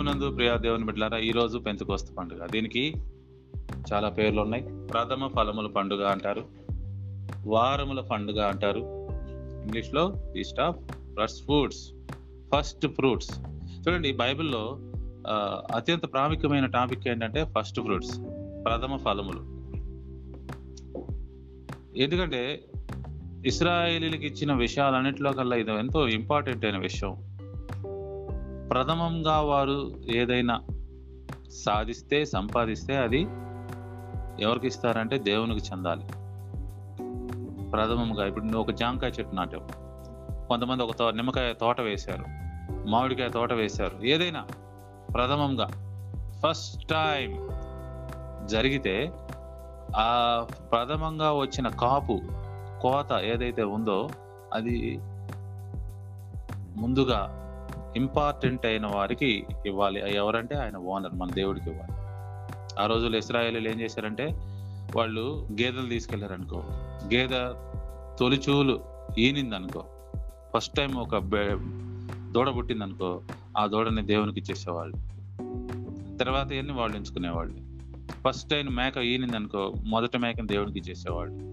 ప్రభునందు ప్రియా దేవుని బిడ్డారా ఈరోజు రోజు పండుగ. దీనికి చాలా పేర్లు ఉన్నాయి. ప్రథమ ఫలముల పండుగ అంటారు వారముల పండుగ అంటారు. ఇంగ్లీష్లో feast of first fruits first fruits. చూడండి బైబిల్లో అత్యంత ప్రాముఖ్యమైన టాపిక్ ఏంటంటే ఫస్ట్ ఫ్రూట్స్ ప్రథమ ఫలములు. ఎందుకంటే ఇస్రాయేలీలకు ఇచ్చిన విషయాలన్నింటిలో కల్లా ఇది ఎంతో ఇంపార్టెంట్ అయిన విషయం. ప్రథమంగా వారు ఏదైనా సాధిస్తే సంపాదిస్తే అది ఎవరికి ఇస్తారంటే దేవునికి చెందాలి. ప్రథమంగా ఇప్పుడు నువ్వు ఒక జాంకాయ చెట్టు నాటావు. కొంతమంది ఒక తో- నిమ్మకాయ తోట వేశారు. మామిడికాయ తోట వేశారు. ఏదైనా ప్రథమంగా ఫస్ట్ టైం జరిగితే ఆ ప్రథమంగా వచ్చిన కాపు కోత ఏదైతే ఉందో అది ముందుగా ఇంపార్టెంట్ అయిన వారికి ఇవ్వాలి. ఎవరంటే ఆయన ఓనర్ మన దేవుడికి ఇవ్వాలి. ఆ రోజుల్లో ఇస్రాయేలీలు ఏం చేశారంటే వాళ్ళు గేదెలు తీసుకెళ్ళారు అనుకో గేదె తొలిచూలు ఈనింది అనుకో ఫస్ట్ టైం ఒక దూడ పుట్టింది అనుకో ఆ దూడని దేవునికి ఇచ్చేసేవాళ్ళు. తర్వాత ఇవన్నీ వాళ్ళు ఎంచుకునేవాళ్ళు. ఫస్ట్ టైం మేక ఈనింది అనుకో మొదట మేకని దేవునికి ఇచ్చేసేవాళ్ళు.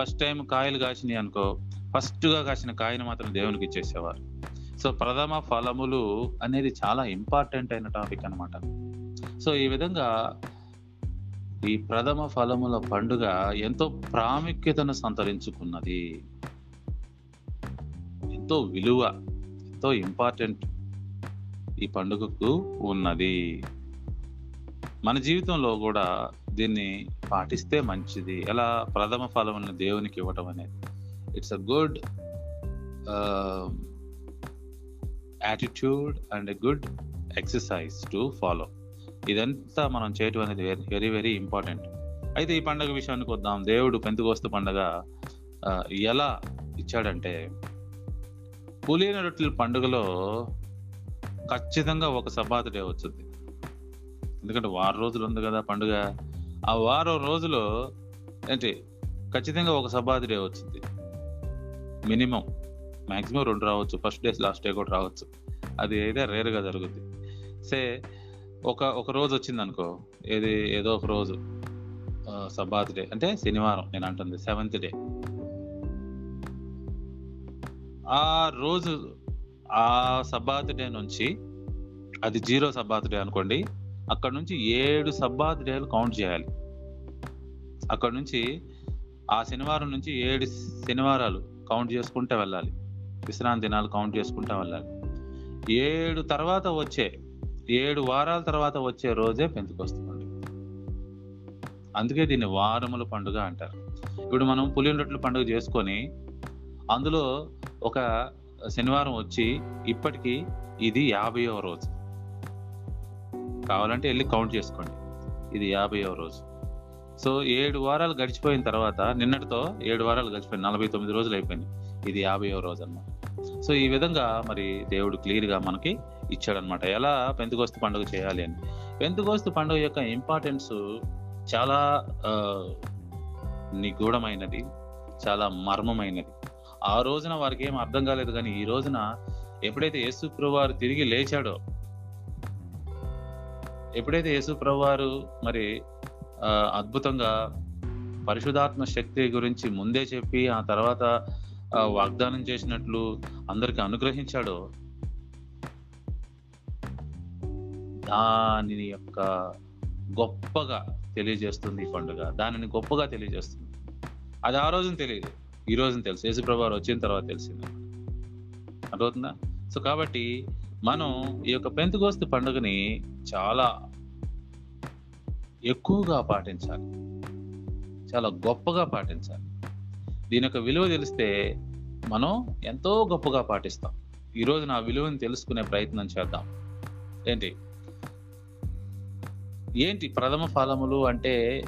ఫస్ట్ టైం కాయలు కాసినాయి అనుకో ఫస్ట్గా కాసిన కాయను మాత్రం దేవునికి ఇచ్చేసేవారు. సో ప్రథమ ఫలములు అనేది చాలా ఇంపార్టెంట్ అయిన టాపిక్ అనమాట సో ఈ విధంగా ఈ ప్రథమ ఫలముల పండుగ ఎంతో ప్రాముఖ్యతను సంతరించుకున్నది. ఎంతో విలువ ఎంతో ఇంపార్టెంట్ ఈ పండుగకు ఉన్నది. మన జీవితంలో కూడా దీన్ని పాటిస్తే మంచిది. ఎలా ప్రథమ ఫలములను దేవునికి ఇవ్వటం అనేది. It's a good attitude and a good exercise to follow ఇదంతా మనం చేయటం అనేది వెరీ వెరీ ఇంపార్టెంట్ అయితే ఈ పండుగ విషయానికి వద్దాం. దేవుడు పెంతుకోస్తు పండగ ఎలా ఇచ్చాడంటే పులిన రొట్టెల పండుగలో ఖచ్చితంగా ఒక సబాత్ డే వచ్చింది. ఎందుకంటే వారం రోజులు ఉంది కదా పండుగ. ఆ వారం రోజులు ఏంటి? ఖచ్చితంగా ఒక సబాత్ డే వచ్చింది. మినిమం. మాక్సిమం రెండు రావచ్చు. ఫస్ట్ డేస్ లాస్ట్ డే కూడా రావచ్చు. అది అయితే రేర్గా జరుగుద్ది. సే ఒక ఒక రోజు వచ్చింది అనుకో ఏది ఏదో ఒక రోజు సబాత్ డే అంటే శనివారం నేను అంటుంది సెవెంత్ డే. ఆ రోజు ఆ సబ్బాత్ డే నుంచి అది జీరో సబ్బాత్ డే అనుకోండి అక్కడ నుంచి ఏడు సబ్బాత్ డేలు కౌంట్ చేయాలి. అక్కడ నుంచి ఆ శనివారం నుంచి ఏడు శనివారాలు కౌంట్ చేసుకుంటూ వెళ్ళాలి. విశ్రాంతి దినాలు కౌంట్ చేసుకుంటా వెళ్ళాలి. ఏడు తర్వాత వచ్చే ఏడు వారాల తర్వాత వచ్చే రోజే పెంతుకొస్తుంది అందుకే దీన్ని వారముల పండుగ అంటారు. ఇప్పుడు మనం పులియం రొట్టెల పండుగ చేసుకొని అందులో ఒక శనివారం వచ్చి ఇప్పటికి ఇది యాభైవ రోజు. కావాలంటే వెళ్ళి కౌంట్ చేసుకోండి. ఇది యాభైవ రోజు. సో ఏడు వారాలు గడిచిపోయిన తర్వాత నిన్నటితో ఏడు వారాలు గడిచిపోయింది. నలభై తొమ్మిది రోజులు అయిపోయింది ఇది యాభైవ రోజు అన్నమాట సో ఈ విధంగా మరి దేవుడు క్లియర్గా మనకి ఇచ్చాడనమాట ఎలా పెంతుకోస్తు పండుగ చేయాలి అని. పెంతుకోస్తు పండుగ యొక్క ఇంపార్టెన్స్ చాలా నిగూఢమైనది చాలా మర్మమైనది. ఆ రోజున వారికి ఏం అర్థం కాలేదు కానీ ఈ రోజున ఎప్పుడైతే యేసు వారు తిరిగి లేచాడో ఎప్పుడైతే యేసు వారు మరి అద్భుతంగా పరిశుధాత్మ శక్తి గురించి ముందే చెప్పి ఆ తర్వాత వాగ్దానం చేసినట్లు అందరికి అనుగ్రహించాడో దాని యొక్క గొప్పగా తెలియజేస్తుంది ఈ పండుగ. దానిని గొప్పగా తెలియజేస్తుంది. అది ఆ రోజున తెలియదు. ఈ రోజున తెలుసు. యేసుప్రభు వచ్చిన తర్వాత తెలిసింది. అర్థవుతుందా సో కాబట్టి మనం ఈ యొక్క పెంతుకోస్తు పండుగని చాలా ఎక్కువగా పాటించాలి. చాలా గొప్పగా పాటించాలి. దీని యొక్క విలువ తెలిస్తే మనం ఎంతో గొప్పగా పాటిస్తాం. ఈరోజు నా విలువను తెలుసుకునే ప్రయత్నం చేద్దాం. ఏంటి? ఏంటి ప్రథమ ఫలములు అంటే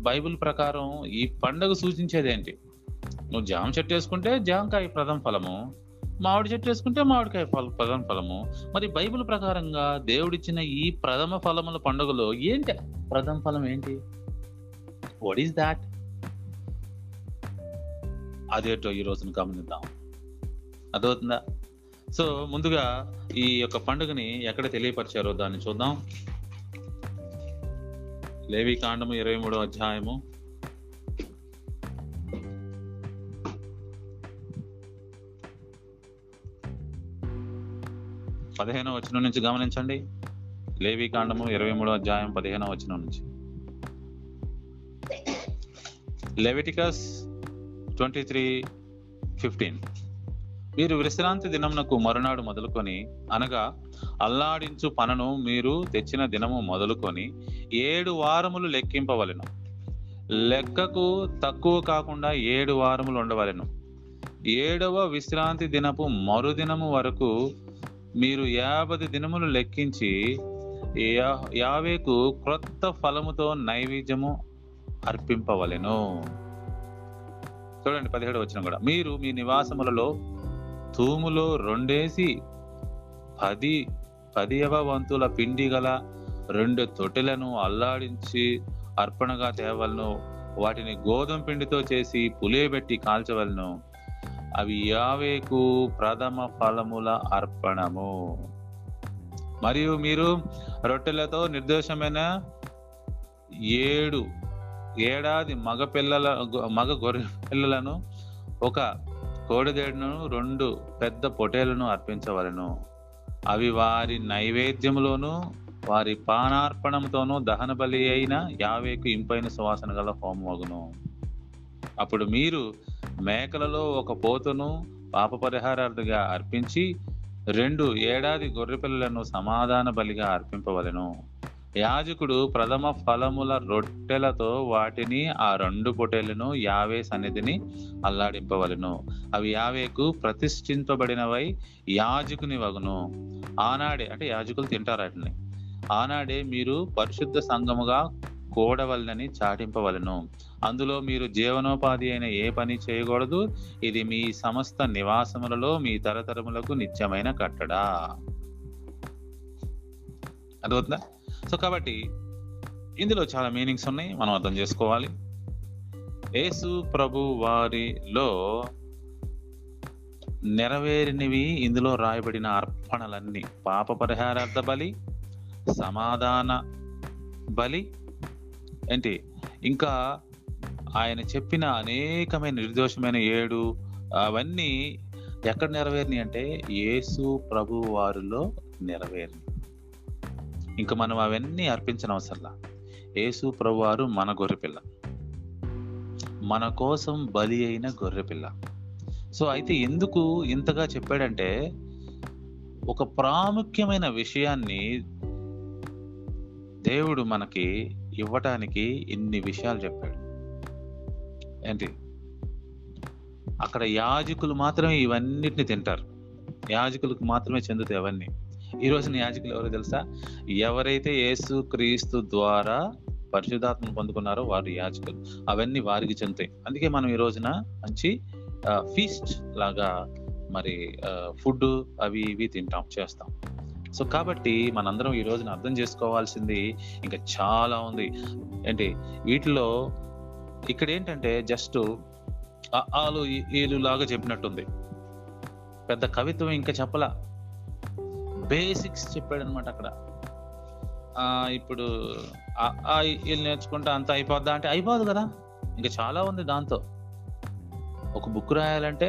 బైబిల్ ప్రకారం ఈ పండుగ సూచించేది ఏంటి? నువ్వు జామ చెట్టు వేసుకుంటే జామకాయ ప్రథమ ఫలము మామిడి చెట్టు వేసుకుంటే మామిడికాయ ఫల ప్రథమ ఫలము. మరి బైబిల్ ప్రకారంగా దేవుడిచ్చిన ఈ ప్రథమ ఫలముల పండుగలో ఏంటి ప్రథమ ఫలం ఏంటి? వాట్ ఈస్ దాట్ అదేటో ఈ రోజున గమనిద్దాం. అర్థమవుతుందా? సో ముందుగా ఈ యొక్క పండుగని ఎక్కడ తెలియపరిచారో దాన్ని చూద్దాం. లేవి కాండము ఇరవై మూడో అధ్యాయము. పదిహేనో వచనం నుంచి గమనించండి. లేవి కాండము ఇరవై మూడో అధ్యాయం పదిహేనో వచనం నుంచి. లెవిటికస్ ట్వంటీ త్రీ ఫిఫ్టీన్ మీరు విశ్రాంతి దినమునకు మరునాడు మొదలుకొని అనగా అల్లాడించు పనను మీరు తెచ్చిన దినము మొదలుకొని ఏడు వారములు లెక్కింపవలెను. లెక్కకు తక్కువ కాకుండా ఏడు వారములు ఉండవలెను. ఏడవ విశ్రాంతి దినపు మరుదినము వరకు మీరు యాభై దినములు లెక్కించి యా- యావేకు క్రొత్త ఫలముతో నైవేద్యము అర్పింపవలెను. చూడండి పదిహేడు వచ్చిన కూడా. మీరు మీ నివాసములలో తూములో రెండేసి పది పదియవ వంతుల పిండి గల రెండు తొట్టెలను అల్లాడించి అర్పణగా తేవలను. వాటిని గోధుమ పిండితో చేసి పులియబెట్టి కాల్చవలను. అవి యావేకు ప్రథమ ఫలముల అర్పణము. మరియు మీరు రొట్టెలతో నిర్దోషమైన ఏడు ఏడాది మగ పిల్లల మగ గొర్రె పిల్లలను ఒక కోడిదేడును రెండు పెద్ద పొటేలను అర్పించవలను. అవి వారి నైవేద్యములోను వారి పానార్పణంతోనూ దహన బలి అయిన యావేకు ఇంపైన సువాసన గల హోమమగును అప్పుడు మీరు మేకలలో ఒక పోతును పాప పరిహారార్థిగా అర్పించి రెండు ఏడాది గొర్రె పిల్లలను సమాధాన బలిగా అర్పింపవలను. యాజకుడు ప్రథమ ఫలముల రొట్టెలతో వాటిని ఆ రెండు పొటెలను యావే సన్నిధిని అల్లాడింపవలెను. అవి యావేకు ప్రతిష్ఠింపబడినవై యాజకుని వగును. ఆనాడే అంటే యాజకులు తింటారు వాటిని? ఆనాడే మీరు పరిశుద్ధ సంఘముగా కూడవలనని చాటింపవలను. అందులో మీరు జీవనోపాధి అయిన ఏ పని చేయకూడదు. ఇది మీ సమస్త నివాసములలో మీ తరతరములకు నిత్యమైన కట్టడా. అదవుతుందా సో కాబట్టి ఇందులో చాలా మీనింగ్స్ ఉన్నాయి. మనం అర్థం చేసుకోవాలి. యేసు ప్రభు వారిలో నెరవేరినవి ఇందులో రాయబడిన అర్పణలన్నీ పాప పరిహారార్థ బలి సమాధాన బలి ఏంటి? ఇంకా ఆయన చెప్పిన అనేకమైన నిర్దోషమైన ఏడు అవన్నీ ఎక్కడ నెరవేరినాయి అంటే యేసు ప్రభు వారిలో నెరవేరినాయి. ఇంక మనం అవన్నీ అర్పించిన అవసరంలా యేసు ప్రభువారు మన గొర్రెపిల్ల మన కోసం బలి అయిన గొర్రెపిల్ల సో అయితే ఎందుకు ఇంతగా చెప్పాడంటే ఒక ప్రాముఖ్యమైన విషయాన్ని దేవుడు మనకి ఇవ్వటానికి ఇన్ని విషయాలు చెప్పాడు. ఏంటి? అక్కడ యాజకులు మాత్రమే ఇవన్నిటిని తింటారు. యాజకులకు మాత్రమే చెందుతాయి అవన్నీ. ఈ రోజున యాజకులు ఎవరో తెలుసా? ఎవరైతే యేసు క్రీస్తు ద్వారా పరిశుధాత్మ పొందుకున్నారో వారు యాజకులు. అవన్నీ వారికి చెందుతాయి. అందుకే మనం ఈ రోజున మంచి ఫీస్ట్ లాగా మరి ఫుడ్ అవి ఇవి తింటాం చేస్తాం. సో కాబట్టి మనందరం ఈ రోజున అర్థం చేసుకోవాల్సింది ఇంకా చాలా ఉంది. ఏంటి? వీటిలో ఇక్కడ ఏంటంటే జస్ట్ ఆలు ఈలు లాగా చెప్పినట్టుంది. పెద్ద కవిత్వం ఇంకా చెప్పలా. బేసిక్స్ చెప్పాడు అనమాట అక్కడ ఇప్పుడు వీళ్ళు నేర్చుకుంటే అంత అయిపోద్దా అంటే అయిపోదు కదా. ఇంకా చాలా ఉంది దాంతో. ఒక బుక్ రాయాలంటే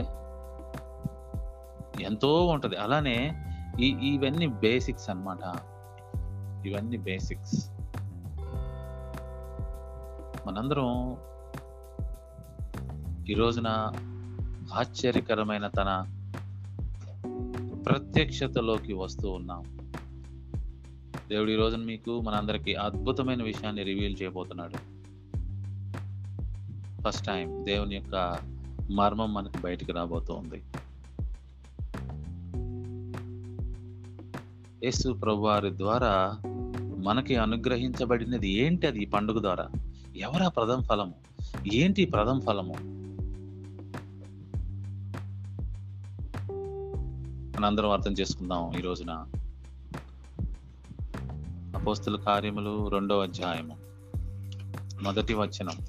ఎంతో ఉంటుంది. అలానే ఈ ఇవన్నీ బేసిక్స్ అన్నమాట. ఇవన్నీ బేసిక్స్. మనందరం ఈ రోజున ఆశ్చర్యకరమైన తన ప్రత్యక్షతలోకి వస్తూ ఉన్నాం. దేవుడు ఈ రోజున మీకు మనందరికీ అద్భుతమైన విషయాన్ని రివీల్ చేయబోతున్నాడు. ఫస్ట్ టైం దేవుని యొక్క మర్మం మనకు బయటికి రాబోతోంది. యేసు ప్రభువారి ద్వారా మనకి అనుగ్రహించబడినది ఏంటి అది ఈ పండుగ ద్వారా? ఎవరా ప్రథమ ఫలము? ఏంటి ప్రథమ ఫలము? మనందరం అర్థం చేసుకుందాం ఈ రోజున. అపోస్తుల కార్యములు రెండో అధ్యాయము. మొదటి వచనం.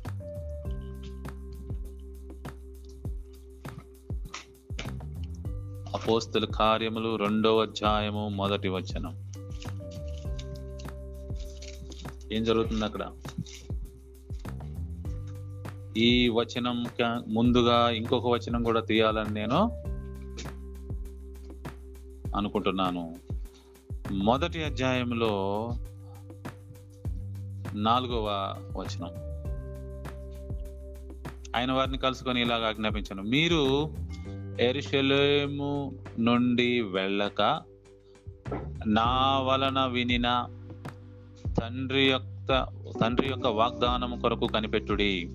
అపోస్తుల కార్యములు రెండవ అధ్యాయము మొదటి వచనం. ఏం జరుగుతుంది అక్కడ? ఈ వచనం క- ముందుగా ఇంకొక వచనం కూడా తీయాలని నేను అనుకుంటున్నాను. మొదటి అధ్యాయంలో నాలుగవ వచనం. ఆయన వారిని కలుసుకొని ఇలాగ ఆజ్ఞాపించాను. మీరు ఎరుషలేము నుండి వెళ్ళక నా వలన వినిన తండ్రి యొక్క తండ్రి యొక్క వాగ్దానం కొరకు కనిపెట్టుడి.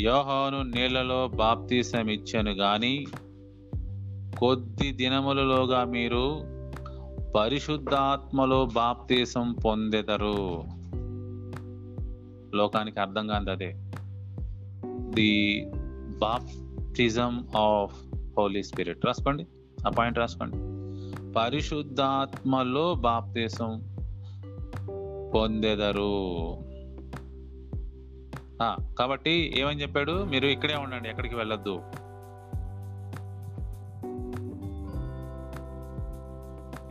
యోహోను నీళ్ళలో బాప్తీసం ఇచ్చాను గాని కొద్ది దినములలోగా మీరు పరిశుద్ధాత్మలో బాప్తీసం పొందెదరు. లోకానికి అర్థం కాదు అదే. The baptism of holy spirit. రాసుకోండి. ఆ పాయింట్ రాసుకోండి. పరిశుద్ధాత్మలో బాప్తీసం పొందెదరు. కాబట్టి ఏమని చెప్పాడు? మీరు ఇక్కడే ఉండండి ఎక్కడికి వెళ్ళొద్దు.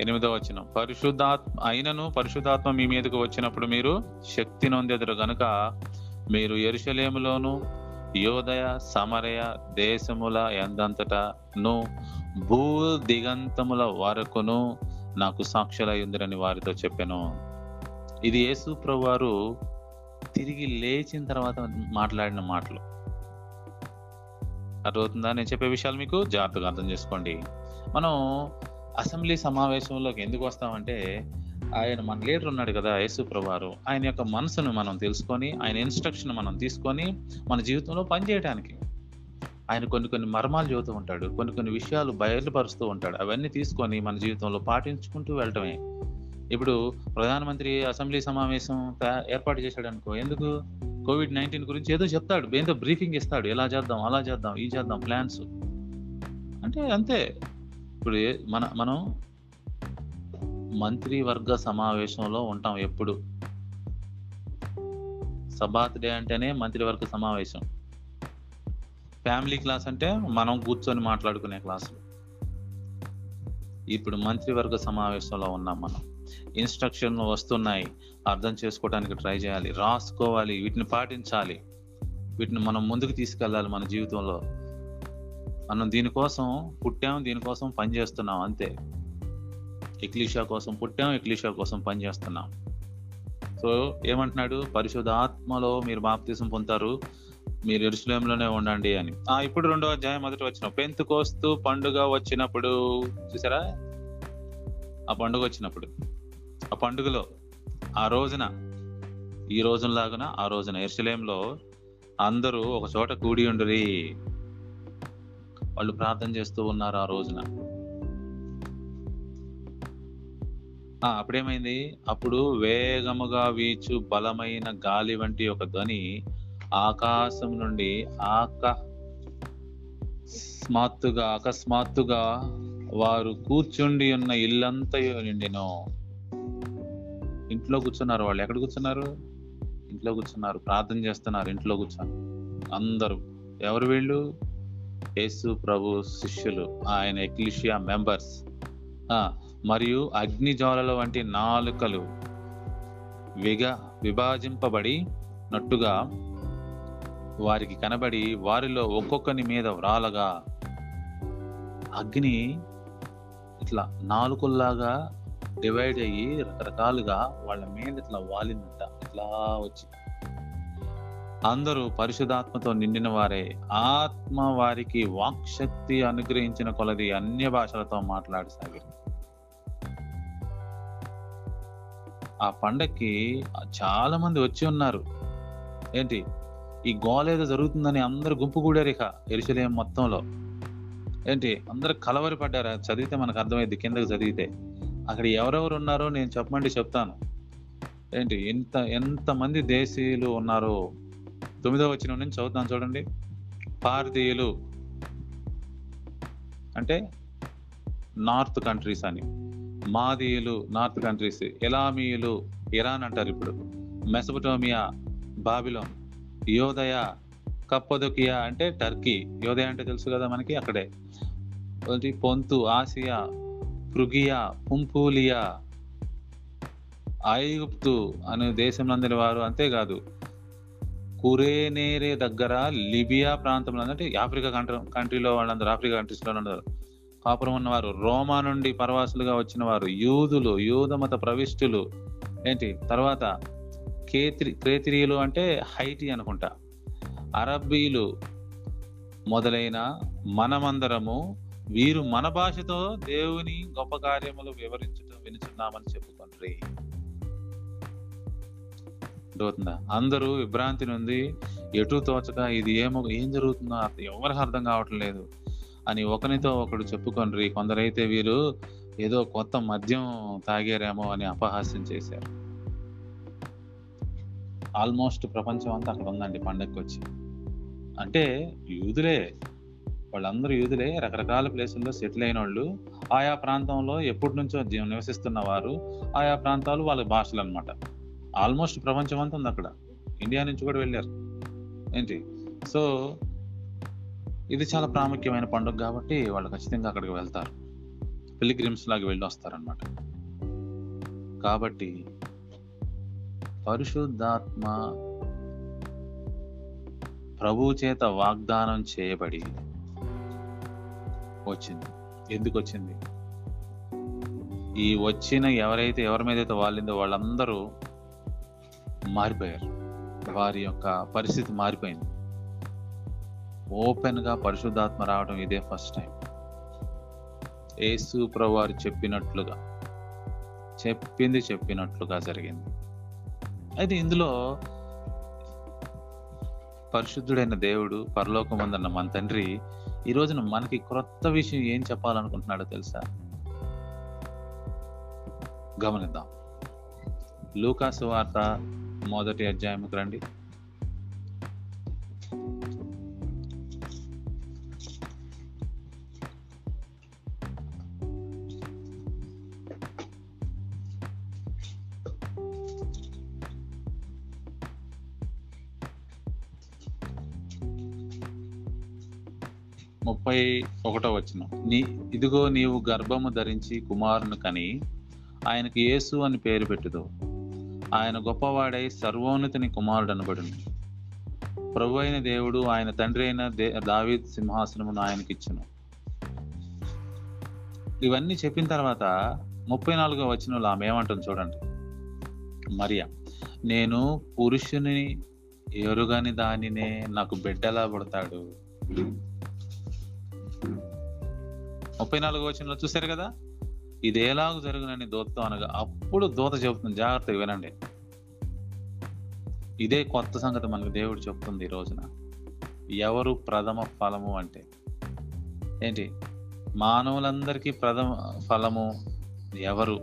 ఎనిమిదో వచ్చిన పరిశుద్ధాత్మ అయినను పరిశుద్ధాత్మ మీ మీదకు వచ్చినప్పుడు మీరు శక్తి నొందెదరు. గనుక మీరు ఎరుషలేములోను యోదయ సమరయ దేశముల ఎందంతటను భూ దిగంతముల వరకును నాకు సాక్షులయ్యుందిరని వారితో చెప్పాను. ఇది యేసు వారు తిరిగి లేచిన తర్వాత మాట్లాడిన మాటలు. అర్థమవుతుందా? నేను చెప్పే విషయాలు మీకు జాగ్రత్తగా అర్థం చేసుకోండి. మనం అసెంబ్లీ సమావేశంలోకి ఎందుకు వస్తామంటే ఆయన మన లీడర్ ఉన్నాడు కదా యేసు ప్రభువారు. ఆయన యొక్క మనసును మనం తెలుసుకొని ఆయన ఇన్స్ట్రక్షన్ మనం తీసుకొని మన జీవితంలో పనిచేయడానికి ఆయన కొన్ని కొన్ని మర్మాలు చెబుతూ ఉంటాడు కొన్ని కొన్ని విషయాలు బయలుపరుస్తూ ఉంటాడు. అవన్నీ తీసుకొని మన జీవితంలో పాటించుకుంటూ వెళ్ళటమే. ఇప్పుడు ప్రధానమంత్రి అసెంబ్లీ సమావేశం ఏర్పాటు చేశాడు అనుకో ఎందుకు? కోవిడ్ నైన్టీన్ గురించి ఏదో చెప్తాడు ఏదో బ్రీఫింగ్ ఇస్తాడు. ఎలా చేద్దాం అలా చేద్దాం ఈ చేద్దాం ప్లాన్స్. అంటే అంతే. ఇప్పుడు ఏ- మన మనం మంత్రివర్గ సమావేశంలో ఉంటాం ఎప్పుడు. సబాత్ డే అంటేనే మంత్రివర్గ సమావేశం. ఫ్యామిలీ క్లాస్ అంటే మనం కూర్చొని మాట్లాడుకునే క్లాసులు ఇప్పుడు మంత్రివర్గ సమావేశంలో ఉన్నాం మనం. ఇన్స్ట్రక్షన్లు వస్తున్నాయి. అర్థం చేసుకోవడానికి ట్రై చేయాలి. రాసుకోవాలి. వీటిని పాటించాలి. వీటిని మనం ముందుకు తీసుకెళ్ళాలి మన జీవితంలో. మనం దీనికోసం పుట్టాం దీనికోసం పని చేస్తున్నాం అంతే. ఎక్లీషా కోసం పుట్టాం ఎక్లీషా కోసం పని చేస్తున్నాం. సో ఏమంటున్నాడు? పరిశుద్ధ ఆత్మలో మీరు బాప్తీసం పొందుతారు మీరు ఎరుసలేంలోనే ఉండండి అని. ఆ ఇప్పుడు రెండో అధ్యాయం మొదటి వచ్చిన పెంతు కోస్తూ పండుగ వచ్చినప్పుడు చూసారా? ఆ పండుగ వచ్చినప్పుడు. ఆ పండుగలో ఆ రోజున ఈ రోజులాగున ఆ రోజున ఎరుసలేంలో అందరూ ఒక చోట కూడి ఉండురి. వాళ్ళు ప్రార్థన చేస్తూ ఉన్నారు ఆ రోజున. ఆ అప్పుడేమైంది? అప్పుడు వేగముగా వీచు బలమైన గాలి వంటి ఒక ధ్వని ఆకాశం నుండి ఆకస్మాత్తుగా అకస్మాత్తుగా వారు కూర్చుండి ఉన్న ఇల్లంతా నిండిను. ఇంట్లో కూర్చున్నారు వాళ్ళు. ఎక్కడ కూర్చున్నారు? ఇంట్లో కూర్చున్నారు. ప్రార్థన చేస్తున్నారు. ఇంట్లో కూర్చొని అందరూ. ఎవరు వీళ్ళు? యేసు ప్రభు శిష్యులు ఆయన ఎక్లిషియా మెంబర్స్. మరియు అగ్ని జ్వాలల వంటి నాలుకలు విగ విభాజింపబడి నట్టుగా వారికి కనబడి వారిలో ఒక్కొక్కని మీద వ్రాలగా. అగ్ని ఇట్లా నాలుకల్లాగా డివైడ్ అయ్యి రకరకాలుగా వాళ్ళ మీద ఇట్లా వాలిందంట. ఇట్లా వచ్చి అందరూ పరిశుధాత్మతో నిండిన వారే. ఆత్మ వారికి వాక్శక్తి అనుగ్రహించిన కొలది అన్య భాషలతో మాట్లాడసాగారు ఆ పండక్కి చాలా మంది వచ్చి ఉన్నారు. ఏంటి? ఈ గోల ఏదో జరుగుతుందని అందరు గుంపు కూడారు ఇక ఎరుసలేం మొత్తంలో. ఏంటి? అందరు కలవరి పడ్డారు? చదివితే మనకు అర్థమైంది కిందకి చదివితే. అక్కడ ఎవరెవరు ఉన్నారో నేను చెప్పమండి చెప్తాను. ఏంటి? ఎంత ఎంతమంది దేశీయులు ఉన్నారో తొమ్మిదో వచ్చిన నుంచి చదువుతాను చూడండి. భారతీయులు అంటే నార్త్ కంట్రీస్ అని. మాదీయులు నార్త్ కంట్రీస్. ఎలామీయులు ఇరాన్ అంటారు ఇప్పుడు. Mesopotamia Babylon. యోదయ కప్పదొకియా అంటే టర్కీ. యోదయ అంటే తెలుసు కదా మనకి అక్కడే. పొంతు ఆసియా పృగియా పుంపూలియా ఐగుప్తు అనే దేశం నందిన వారు అంతేకాదు. కురేనేరే దగ్గర లిబియా ప్రాంతంలో అంటే ఆఫ్రికా కంట్రీ కంట్రీలో వాళ్ళందరూ ఆఫ్రికా కంట్రీస్లో ఉన్నారు. కాపురం ఉన్నవారు రోమా నుండి పరవాసులుగా వచ్చిన వారు యూదులు యూద మత ప్రవిష్టులు. ఏంటి? తర్వాత కేత్రి క్రేత్రియులు అంటే హైటీ అనుకుంటా. అరబ్బీలు మొదలైన మనమందరము వీరు మన భాషతో దేవుని గొప్ప కార్యములు వివరించడం వినుచున్నామని చెప్పుకుంటారు అర్థమవుతుందా? అందరూ విభ్రాంతి నుండి ఎటు తోచక ఇది ఏమో ఏం జరుగుతుందో అర్థం- ఎవరికి అర్థం కావటం లేదు. అని ఒకరితో ఒకడు చెప్పుకొనరి. కొందరైతే వీరు ఏదో కొత్త మద్యం తాగారేమో అని అపహాస్యం చేశారు. ఆల్మోస్ట్ ప్రపంచం అంతా అక్కడ ఉందండి పండగకి వచ్చి అంటే యూదులే వాళ్ళందరూ యూదులే రకరకాల ప్లేసుల్లో సెటిల్ అయిన వాళ్ళు ఆయా ప్రాంతంలో ఎప్పటి నుంచో నివసిస్తున్న వారు. ఆయా ప్రాంతాలు వాళ్ళ భాషలు అనమాట ఆల్మోస్ట్ ప్రపంచం అంతా ఉంది అక్కడ. ఇండియా నుంచి కూడా వెళ్ళారు. ఏంటి? సో ఇది చాలా ప్రాముఖ్యమైన పండుగ కాబట్టి వాళ్ళు ఖచ్చితంగా అక్కడికి వెళ్తారు. పిలిగ్రిమ్స్ లాగా వెళ్ళి వస్తారనమాట కాబట్టి పరిశుద్ధాత్మ ప్రభు చేత వాగ్దానం చేయబడి వచ్చింది. ఎందుకు వచ్చింది? ఈ వచ్చిన ఎవరైతే ఎవరి మీద అయితే వాళ్ళిందో వాళ్ళందరూ మారిపోయారు. వారి యొక్క పరిస్థితి మారిపోయింది. ఓపెన్గా పరిశుద్ధాత్మ రావడం ఇదే ఫస్ట్ టైం యేసు ప్రభువారు చెప్పినట్లుగా చెప్పింది చెప్పినట్లుగా జరిగింది. అయితే ఇందులో పరిశుద్ధుడైన దేవుడు పరలోకమందన్న మన తండ్రి ఈ రోజున మనకి క్రొత్త విషయం ఏం చెప్పాలనుకుంటున్నాడో తెలుసా? గమనిద్దాం. లూకాసు వార్త మొదటి అధ్యాయంకి రండి. ముప్పై ఒకటో వచ్చిన నీ ఇదిగో నీవు గర్భము ధరించి కుమారుని కని ఆయనకి యేసు అని పేరు పెట్టుదో ఆయన గొప్పవాడై సర్వోన్నతిని కుమారుడు అనబడును ప్రభు అయిన దేవుడు ఆయన తండ్రి అయిన దే దావీద్ సింహాసనమును ఆయనకిచ్చును. ఇవన్నీ చెప్పిన తర్వాత ముప్పై నాలుగో వచనంలో ఆమె ఏమంటుంది చూడండి. మరియా నేను పురుషుని ఎరుగని దానినే నాకు బిడ్డలా పుడతాడు. ముప్పై నాలుగో వచనంలో చూశారు కదా? ఇది ఎలాగ జరుగునని దూతతో అనగా అప్పుడు దూత చెబుతుంది జాగ్రత్తగా వినండి. ఇదే కొత్త సంగతి మనకు దేవుడు చెప్తుంది ఈ రోజున. ఎవరు ప్రథమ ఫలము అంటే? ఏంటి? మానవులందరికీ ప్రథమ ఫలము ఎవరు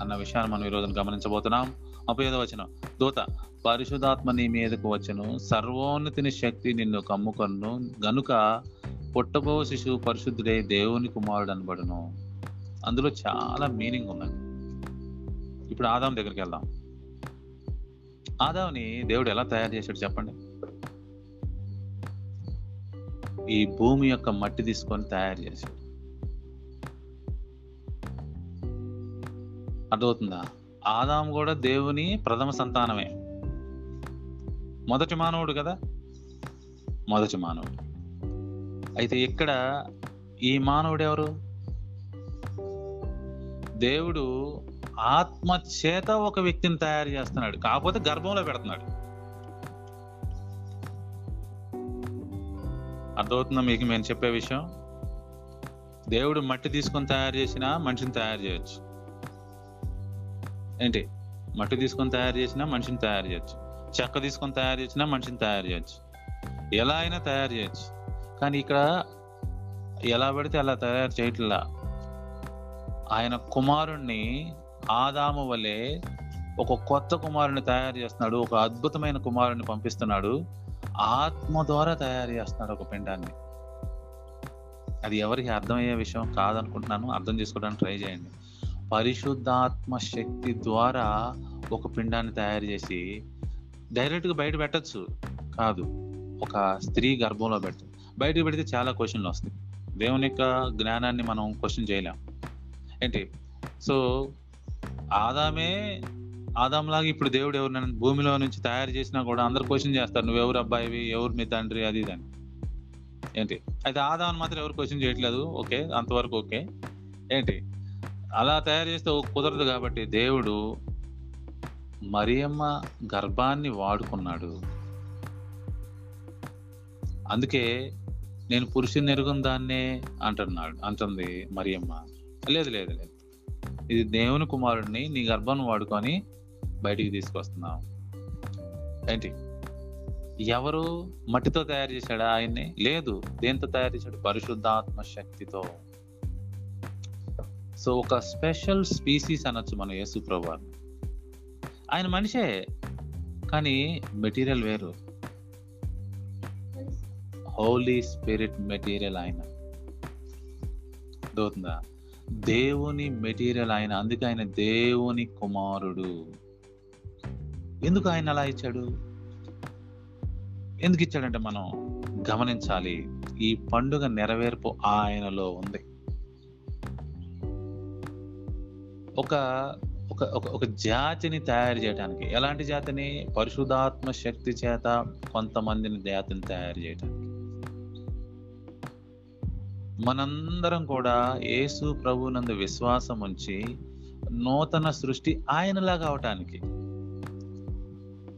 అన్న విషయాన్ని మనం ఈ రోజున గమనించబోతున్నాం. ముప్పై వచ్చిన వచనం. దూత పరిశుధాత్మ నీ మీదకు వచ్చను సర్వోన్నతిని శక్తి నిన్ను కమ్ముకొను గనుక పుట్టబో శిశువు పరిశుద్ధుడే దేవుని కుమారుడు అనబడును. అందులో చాలా మీనింగ్ ఉన్నది ఇప్పుడు ఆదాం దగ్గరికి వెళ్దాం. ఆదాంని దేవుడు ఎలా తయారు చేశాడు చెప్పండి? ఈ భూమి యొక్క మట్టి తీసుకొని తయారు చేశాడు. అర్థమవుతుందా? ఆదాం కూడా దేవుని ప్రథమ సంతానమే. మొదటి మానవుడు కదా? మొదటి మానవుడు. అయితే ఇక్కడ ఈ మానవుడు ఎవరు? దేవుడు ఆత్మ చేత ఒక వ్యక్తిని తయారు చేస్తున్నాడు. కాకపోతే గర్భంలో పెడుతున్నాడు. అర్థమవుతుందా మీకు మేము చెప్పే విషయం? దేవుడు మట్టి తీసుకొని తయారు చేసినా మనిషిని తయారు చేయొచ్చు. ఏంటి? మట్టి తీసుకొని తయారు చేసినా మనిషిని తయారు చేయొచ్చు. చెక్క తీసుకొని తయారు చేసినా మనిషిని తయారు చేయొచ్చు. ఎలా అయినా తయారు చేయొచ్చు. కానీ ఇక్కడ ఎలా పడితే అలా తయారు చేయట్లా. ఆయన కుమారుణ్ణి ఆదాము వలె ఒక కొత్త కుమారుని తయారు చేస్తున్నాడు ఒక అద్భుతమైన కుమారుని పంపిస్తున్నాడు ఆత్మ ద్వారా తయారు చేస్తున్నాడు ఒక పిండాన్ని. అది ఎవరికి అర్థమయ్యే విషయం కాదనుకుంటున్నాను అర్థం చేసుకోవడానికి ట్రై చేయండి. పరిశుద్ధాత్మ శక్తి ద్వారా ఒక పిండాన్ని తయారు చేసి డైరెక్ట్గా బయట పెట్టచ్చు కాదు ఒక స్త్రీ గర్భంలో పెట్టచ్చు బయట పెడితే చాలా క్వశ్చన్లు వస్తాయి. దేవుని యొక్క జ్ఞానాన్ని మనం క్వశ్చన్ చేయలేం. ఏంటి? సో ఆదామే ఆదాంలాగా ఇప్పుడు దేవుడు ఎవరినైనా భూమిలో నుంచి తయారు చేసినా కూడా అందరు క్వశ్చన్ చేస్తారు. నువ్వు ఎవరు అబ్బాయివి? ఎవరు మీ తండ్రి? అది ఇది అని. ఏంటి? అయితే ఆదాం మాత్రం ఎవరు క్వశ్చన్ చేయట్లేదు. ఓకే అంతవరకు ఓకే. ఏంటి? అలా తయారు చేస్తే కుదరదు కాబట్టి దేవుడు మరియమ్మ గర్భాన్ని వాడుకున్నాడు. అందుకే నేను పురుషుని ఎరుగున దాన్నే అంటున్నాడు అంటుంది మరియమ్మ. లేదు లేదు లేదు. ఇది దేవుని కుమారుడిని నీ గర్భం వాడుకొని బయటికి తీసుకొస్తున్నావు. ఏంటి? ఎవరు మట్టితో తయారు చేశాడా ఆయన్ని? లేదు దేంతో తయారు చేశాడు? పరిశుద్ధాత్మ శక్తితో. సో ఒక స్పెషల్ స్పీసీస్ అనొచ్చు మన యేసు ప్రభు ఆయన మనిషే కానీ మెటీరియల్ వేరు. హోలీ స్పిరిట్ మెటీరియల్ ఆయన. దోతుందా దేవుని మెటీరియల్ ఆయన అందుకే ఆయన దేవుని కుమారుడు. ఎందుకు ఆయన అలా ఇచ్చాడు? ఎందుకు ఇచ్చాడంటే మనం గమనించాలి ఈ పండుగ నెరవేర్పు ఆయనలో ఉంది. ఒక ఒక ఒక ఒక జాతిని తయారు చేయడానికి ఎలాంటి జాతిని? పరిశుధాత్మ శక్తి చేత కొంతమందిని జాతిని తయారు చేయడానికి మనందరం కూడా యేసు ప్రభునందు విశ్వాసం ఉంచి నూతన సృష్టి ఆయనలాగా అవటానికి.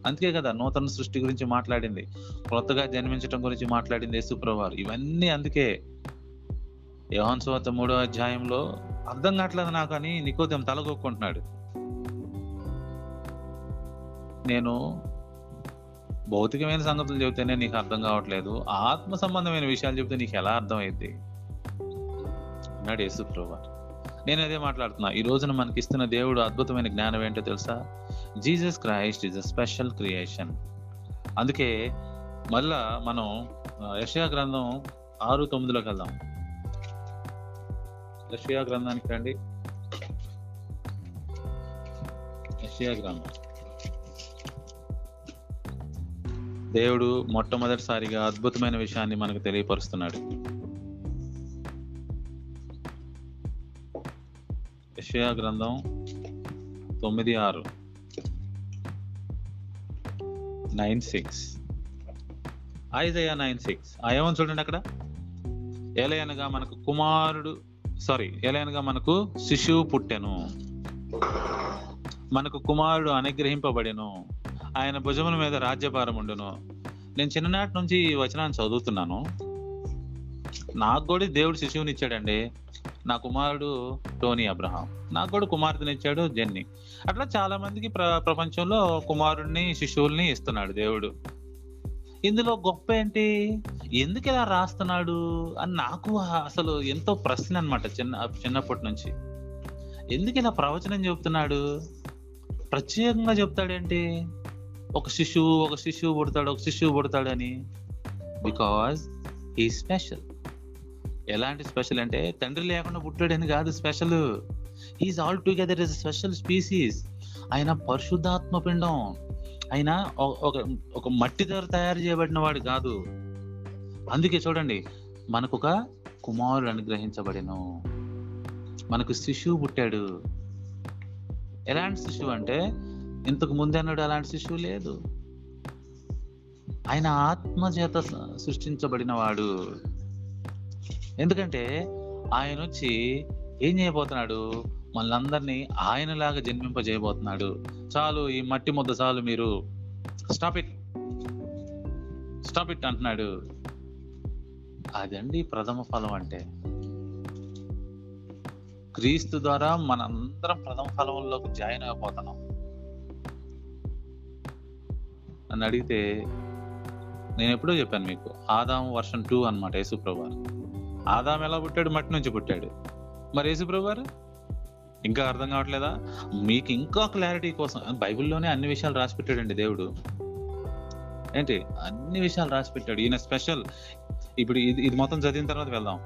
అందుకే కదా నూతన సృష్టి గురించి మాట్లాడింది. కొత్తగా జన్మించటం గురించి మాట్లాడింది యేసుప్రభువారు ఇవన్నీ అందుకే యోహన్ మూడో అధ్యాయంలో అర్థం కావట్లేదు నాకు అని నికోదం తలగొక్కుంటున్నాడు. నేను భౌతికమైన సంగతులు చెబితేనే నీకు అర్థం కావట్లేదు. ఆత్మ సంబంధమైన విషయాలు చెబితే నీకు ఎలా అర్థమైంది అన్నాడు యేసు ప్రభు నేను అదే మాట్లాడుతున్నా. ఈ రోజున మనకి ఇస్తున్న దేవుడు అద్భుతమైన జ్ఞానం ఏంటో తెలుసా? Jesus Christ is a special creation. అందుకే మళ్ళా మనం యషయా గ్రంథం ఆరు తొమ్మిదిలోకి వెళ్దాం. యషయా గ్రంథానికి రండి. యషయా గ్రంథం. దేవుడు మొట్టమొదటిసారిగా అద్భుతమైన విషయాన్ని మనకు తెలియపరుస్తున్నాడు. యషయా గ్రంథం తొమ్మిది ఆరు. Nine six. Isaiah nine six. ఏమని చూడండి అక్కడ? ఏలయనగా మనకు కుమారుడు సారీ ఏలయనగా మనకు శిశువు పుట్టెను. మనకు కుమారుడు అనుగ్రహింపబడెను. ఆయన భుజముల మీద రాజ్యభారం ఉండును. నేను చిన్ననాటి నుంచి ఈ వచనాన్ని చదువుతున్నాను. నాకు కూడా దేవుడు శిశువుని ఇచ్చాడండి. నా కుమారుడు టోనీ అబ్రహాం. నాకు కూడా కుమార్తెని ఇచ్చాడు జెన్ని. అట్లా చాలా మందికి ప్ర ప్రపంచంలో కుమారుడిని శిశువుల్ని ఇస్తున్నాడు దేవుడు. ఇందులో గొప్ప ఏంటి? ఎందుకు ఇలా రాస్తున్నాడు? అని నాకు అసలు ఎంతో ప్రశ్న అనమాట చిన్న చిన్నప్పటి నుంచి. ఎందుకు ఇలా ప్రవచనం చెబుతున్నాడు? ప్రత్యేకంగా చెప్తాడేంటి? ఒక శిశువు ఒక శిశువు పుడతాడు ఒక శిశువు పుడతాడని. బికాజ్ ఈ స్పెషల్ ఎలాంటి స్పెషల్ అంటే తండ్రి లేకుండా పుట్టాడని కాదు special. Is all together is special species ఆయన పరిశుద్ధాత్మ పిండం. ఆయన ఒక ఒక మట్టి ద్వారా తయారు చేయబడిన వాడు కాదు. అందుకే చూడండి మనకు ఒక కుమారుడు అనుగ్రహించబడిను. మనకు శిశువు పుట్టాడు. ఎలాంటి శిశువు అంటే ఇంతకు ముందన్నాడు అలాంటి శిశువు లేదు. ఆయన ఆత్మ చేత సృష్టించబడిన వాడు. ఎందుకంటే ఆయన వచ్చి ఏం చేయబోతున్నాడు? మనందరినీ ఆయనలాగా జన్మింపజేయబోతున్నాడు. చాలు ఈ మట్టి ముద్ద చాలు మీరు. స్టాప్ ఇట్ స్టాప్ ఇట్ అంటున్నాడు. అదండి ప్రథమ ఫలం అంటే. క్రీస్తు ద్వారా మనందరం ప్రథమ ఫలంలోకి జాయిన్ అయిపోతున్నాం. నన్ను అడిగితే నేను ఎప్పుడో చెప్పాను మీకు. ఆదాం వర్షన్ టూ అనమాట యేసుప్రభు ఆదాం ఎలా పుట్టాడు? మట్టి నుంచి పుట్టాడు. మరి యేసుప్రభు గారు ఇంకా అర్థం కావట్లేదా? మీకు ఇంకా క్లారిటీ కోసం బైబిల్లోనే అన్ని విషయాలు రాసి పెట్టాడండి దేవుడు. ఏంటి? అన్ని విషయాలు రాసి పెట్టాడు. ఈయన స్పెషల్. ఇప్పుడు ఇది ఇది మొత్తం చదివిన తర్వాత వెళ్దాం.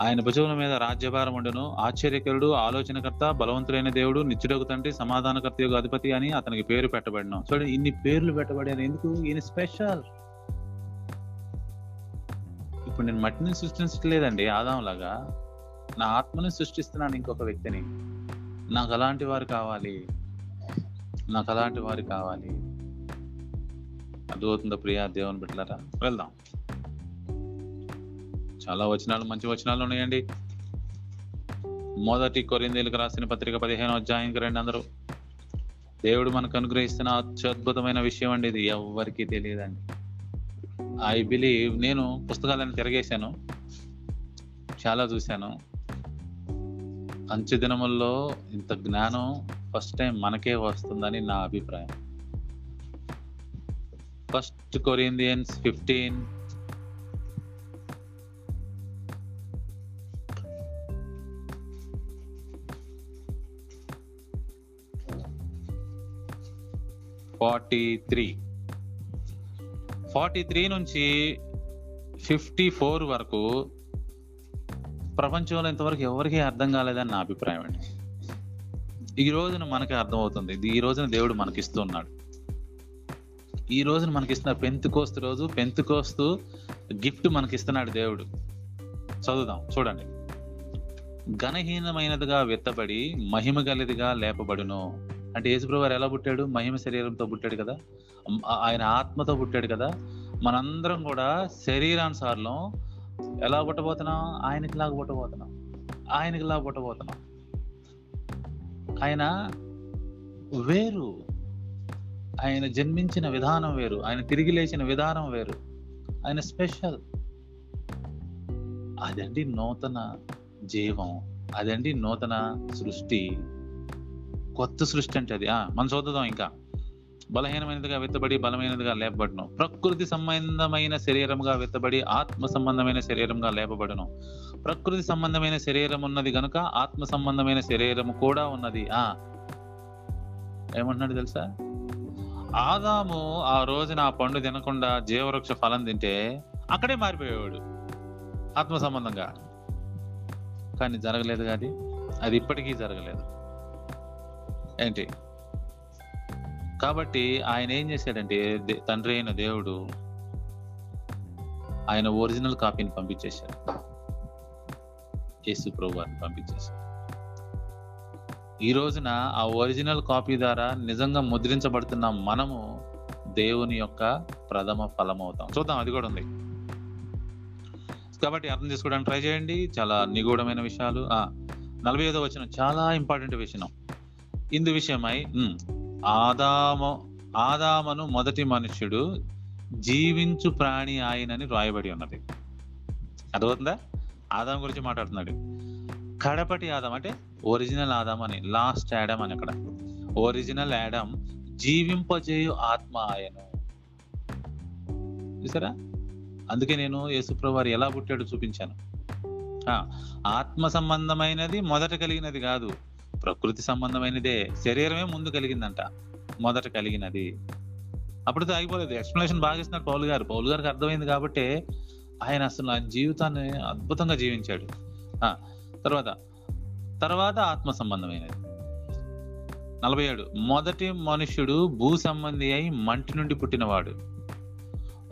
ఆయన భుజముల మీద రాజ్యభారం ఉండను. ఆశ్చర్యకరుడు ఆలోచనకర్త బలవంతుడైన దేవుడు నిత్యుడకు తండ్రి సమాధానకర్త యొక్క అధిపతి అని అతనికి పేరు పెట్టబడిన. చూడండి ఇన్ని పేర్లు పెట్టబడిన ఎందుకు? ఈయన స్పెషల్. ఇప్పుడు నేను మట్టిని సృష్టించట్లేదండి ఆదాంలాగా. నా ఆత్మని సృష్టిస్తున్నాను ఇంకొక వ్యక్తిని. నాకు అలాంటి వారు కావాలి. నాకు అలాంటి వారు కావాలి. అర్థమవుతుందా ప్రియా దేవుని బిడ్డలారా వెళ్దాం. చాలా వచనాలు మంచి వచనాలు ఉన్నాయండి. మొదటి కొరిందేలకు రాసిన పత్రిక పదిహేను అధ్యాయంకి రండి అందరూ. దేవుడు మనకు అనుగ్రహిస్తున్న అత్యద్భుతమైన విషయం అండి ఇది ఎవరికీ తెలియదండి. ఐ బిలీవ్ నేను పుస్తకాలను తిరగేశాను. చాలా చూశాను. అంచె దినముల్లో ఇంత జ్ఞానం ఫస్ట్ టైం మనకే వస్తుందని నా అభిప్రాయం. First Corinthians fifteen. Forty three. Forty three నుంచి ఫిఫ్టీ ఫోర్ వరకు ప్రపంచంలో ఇంతవరకు ఎవరికీ అర్థం కాలేదని నా అభిప్రాయం అండి. ఈ రోజున మనకి అర్థమవుతుంది. ఈ రోజున దేవుడు మనకిస్తున్నాడు. ఈ రోజున మనకిస్తున్న పెంతు కోస్తు రోజు పెంతు కోస్తు గిఫ్ట్ మనకిస్తున్నాడు దేవుడు. చదువుదాం చూడండి. ఘనహీనమైనదిగా వెత్తబడి మహిమ గలదిగా లేపబడును. అంటే యేసుప్రభు వారు ఎలా పుట్టాడు? మహిమ శరీరంతో పుట్టాడు కదా. ఆయన ఆత్మతో పుట్టాడు కదా. మనందరం కూడా శరీరానుసారం ఎలా పుట్టబోతున్నాం? ఆయనకి లాగా పుట్టబోతున్నాం. ఆయనకి లాగా పుట్టబోతున్నాం. ఆయన వేరు. ఆయన జన్మించిన విధానం వేరు. ఆయన తిరిగి లేచిన విధానం వేరు. ఆయన స్పెషల్. అదండి నూతన జీవం. అదండి నూతన సృష్టి. కొత్త సృష్టి అంటే అది. ఆ, మనం చూద్దాం ఇంకా. బలహీనమైనదిగా వెత్తబడి బలమైనదిగా లేపబడను. ప్రకృతి సంబంధమైన శరీరముగా వెత్తబడి ఆత్మ సంబంధమైన శరీరంగా లేపబడను. ప్రకృతి సంబంధమైన శరీరం ఉన్నది గనుక ఆత్మ సంబంధమైన శరీరము కూడా ఉన్నది. ఆ ఏమంటున్నాడు తెలుసా? ఆదాము ఆ రోజున ఆ పండు తినకుండా జీవవృక్ష ఫలం తింటే అక్కడే మారిపోయేవాడు ఆత్మ సంబంధంగా. కానీ జరగలేదు కాదు అది ఇప్పటికీ జరగలేదు. ఏంటి? కాబట్టి ఆయన ఏం చేశాడంటే తండ్రి అయిన దేవుడు ఆయన ఒరిజినల్ కాపీని పంపించేశాడు. యేసు ప్రభు వారిని పంపించేశాడు. ఈ రోజున ఆ ఒరిజినల్ కాపీ ద్వారా నిజంగా ముద్రించబడుతున్న మనము దేవుని యొక్క ప్రథమ ఫలం అవుతాం చూద్దాం అది కూడా ఉంది. కాబట్టి అర్థం చేసుకోవడానికి ట్రై చేయండి. చాలా నిగూఢమైన విషయాలు. ఆ నలభై ఐదో వచ్చిన చాలా ఇంపార్టెంట్ విషయం. ఇందు విషయమై ఉమ్, ఆదాము ఆదామను మొదటి మనుష్యుడు జీవించు ప్రాణి ఆయనని రాయబడి ఉన్నది. అర్థమవుతుందా? ఆదాం గురించి మాట్లాడుతున్నాడు. కడపటి ఆదాం అంటే ఒరిజినల్ ఆదాం అని లాస్ట్ యాడమ్ అని అక్కడ. ఒరిజినల్ యాడమ్ జీవింపజేయు ఆత్మ ఆయను. చూసారా? అందుకే నేను యేసుప్రభు వారు ఎలా పుట్టాడు చూపించాను. ఆ, ఆత్మ సంబంధమైనది మొదట కలిగినది కాదు. ప్రకృతి సంబంధమైనదే. శరీరమే ముందు కలిగిందంట. మొదట కలిగినది. అప్పుడు ఆగిపోలేదు ఎక్స్ప్లెనేషన్ బాగా ఇస్తున్నారు పౌలు గారు. పౌలు గారికి అర్థమైంది కాబట్టి ఆయన అసలు ఆయన జీవితాన్ని అద్భుతంగా జీవించాడు. ఆ, తర్వాత తర్వాత ఆత్మ సంబంధమైనది. నలభై ఏడు మొదటి మనుష్యుడు భూ సంబంధి అయి మంటి నుండి పుట్టినవాడు.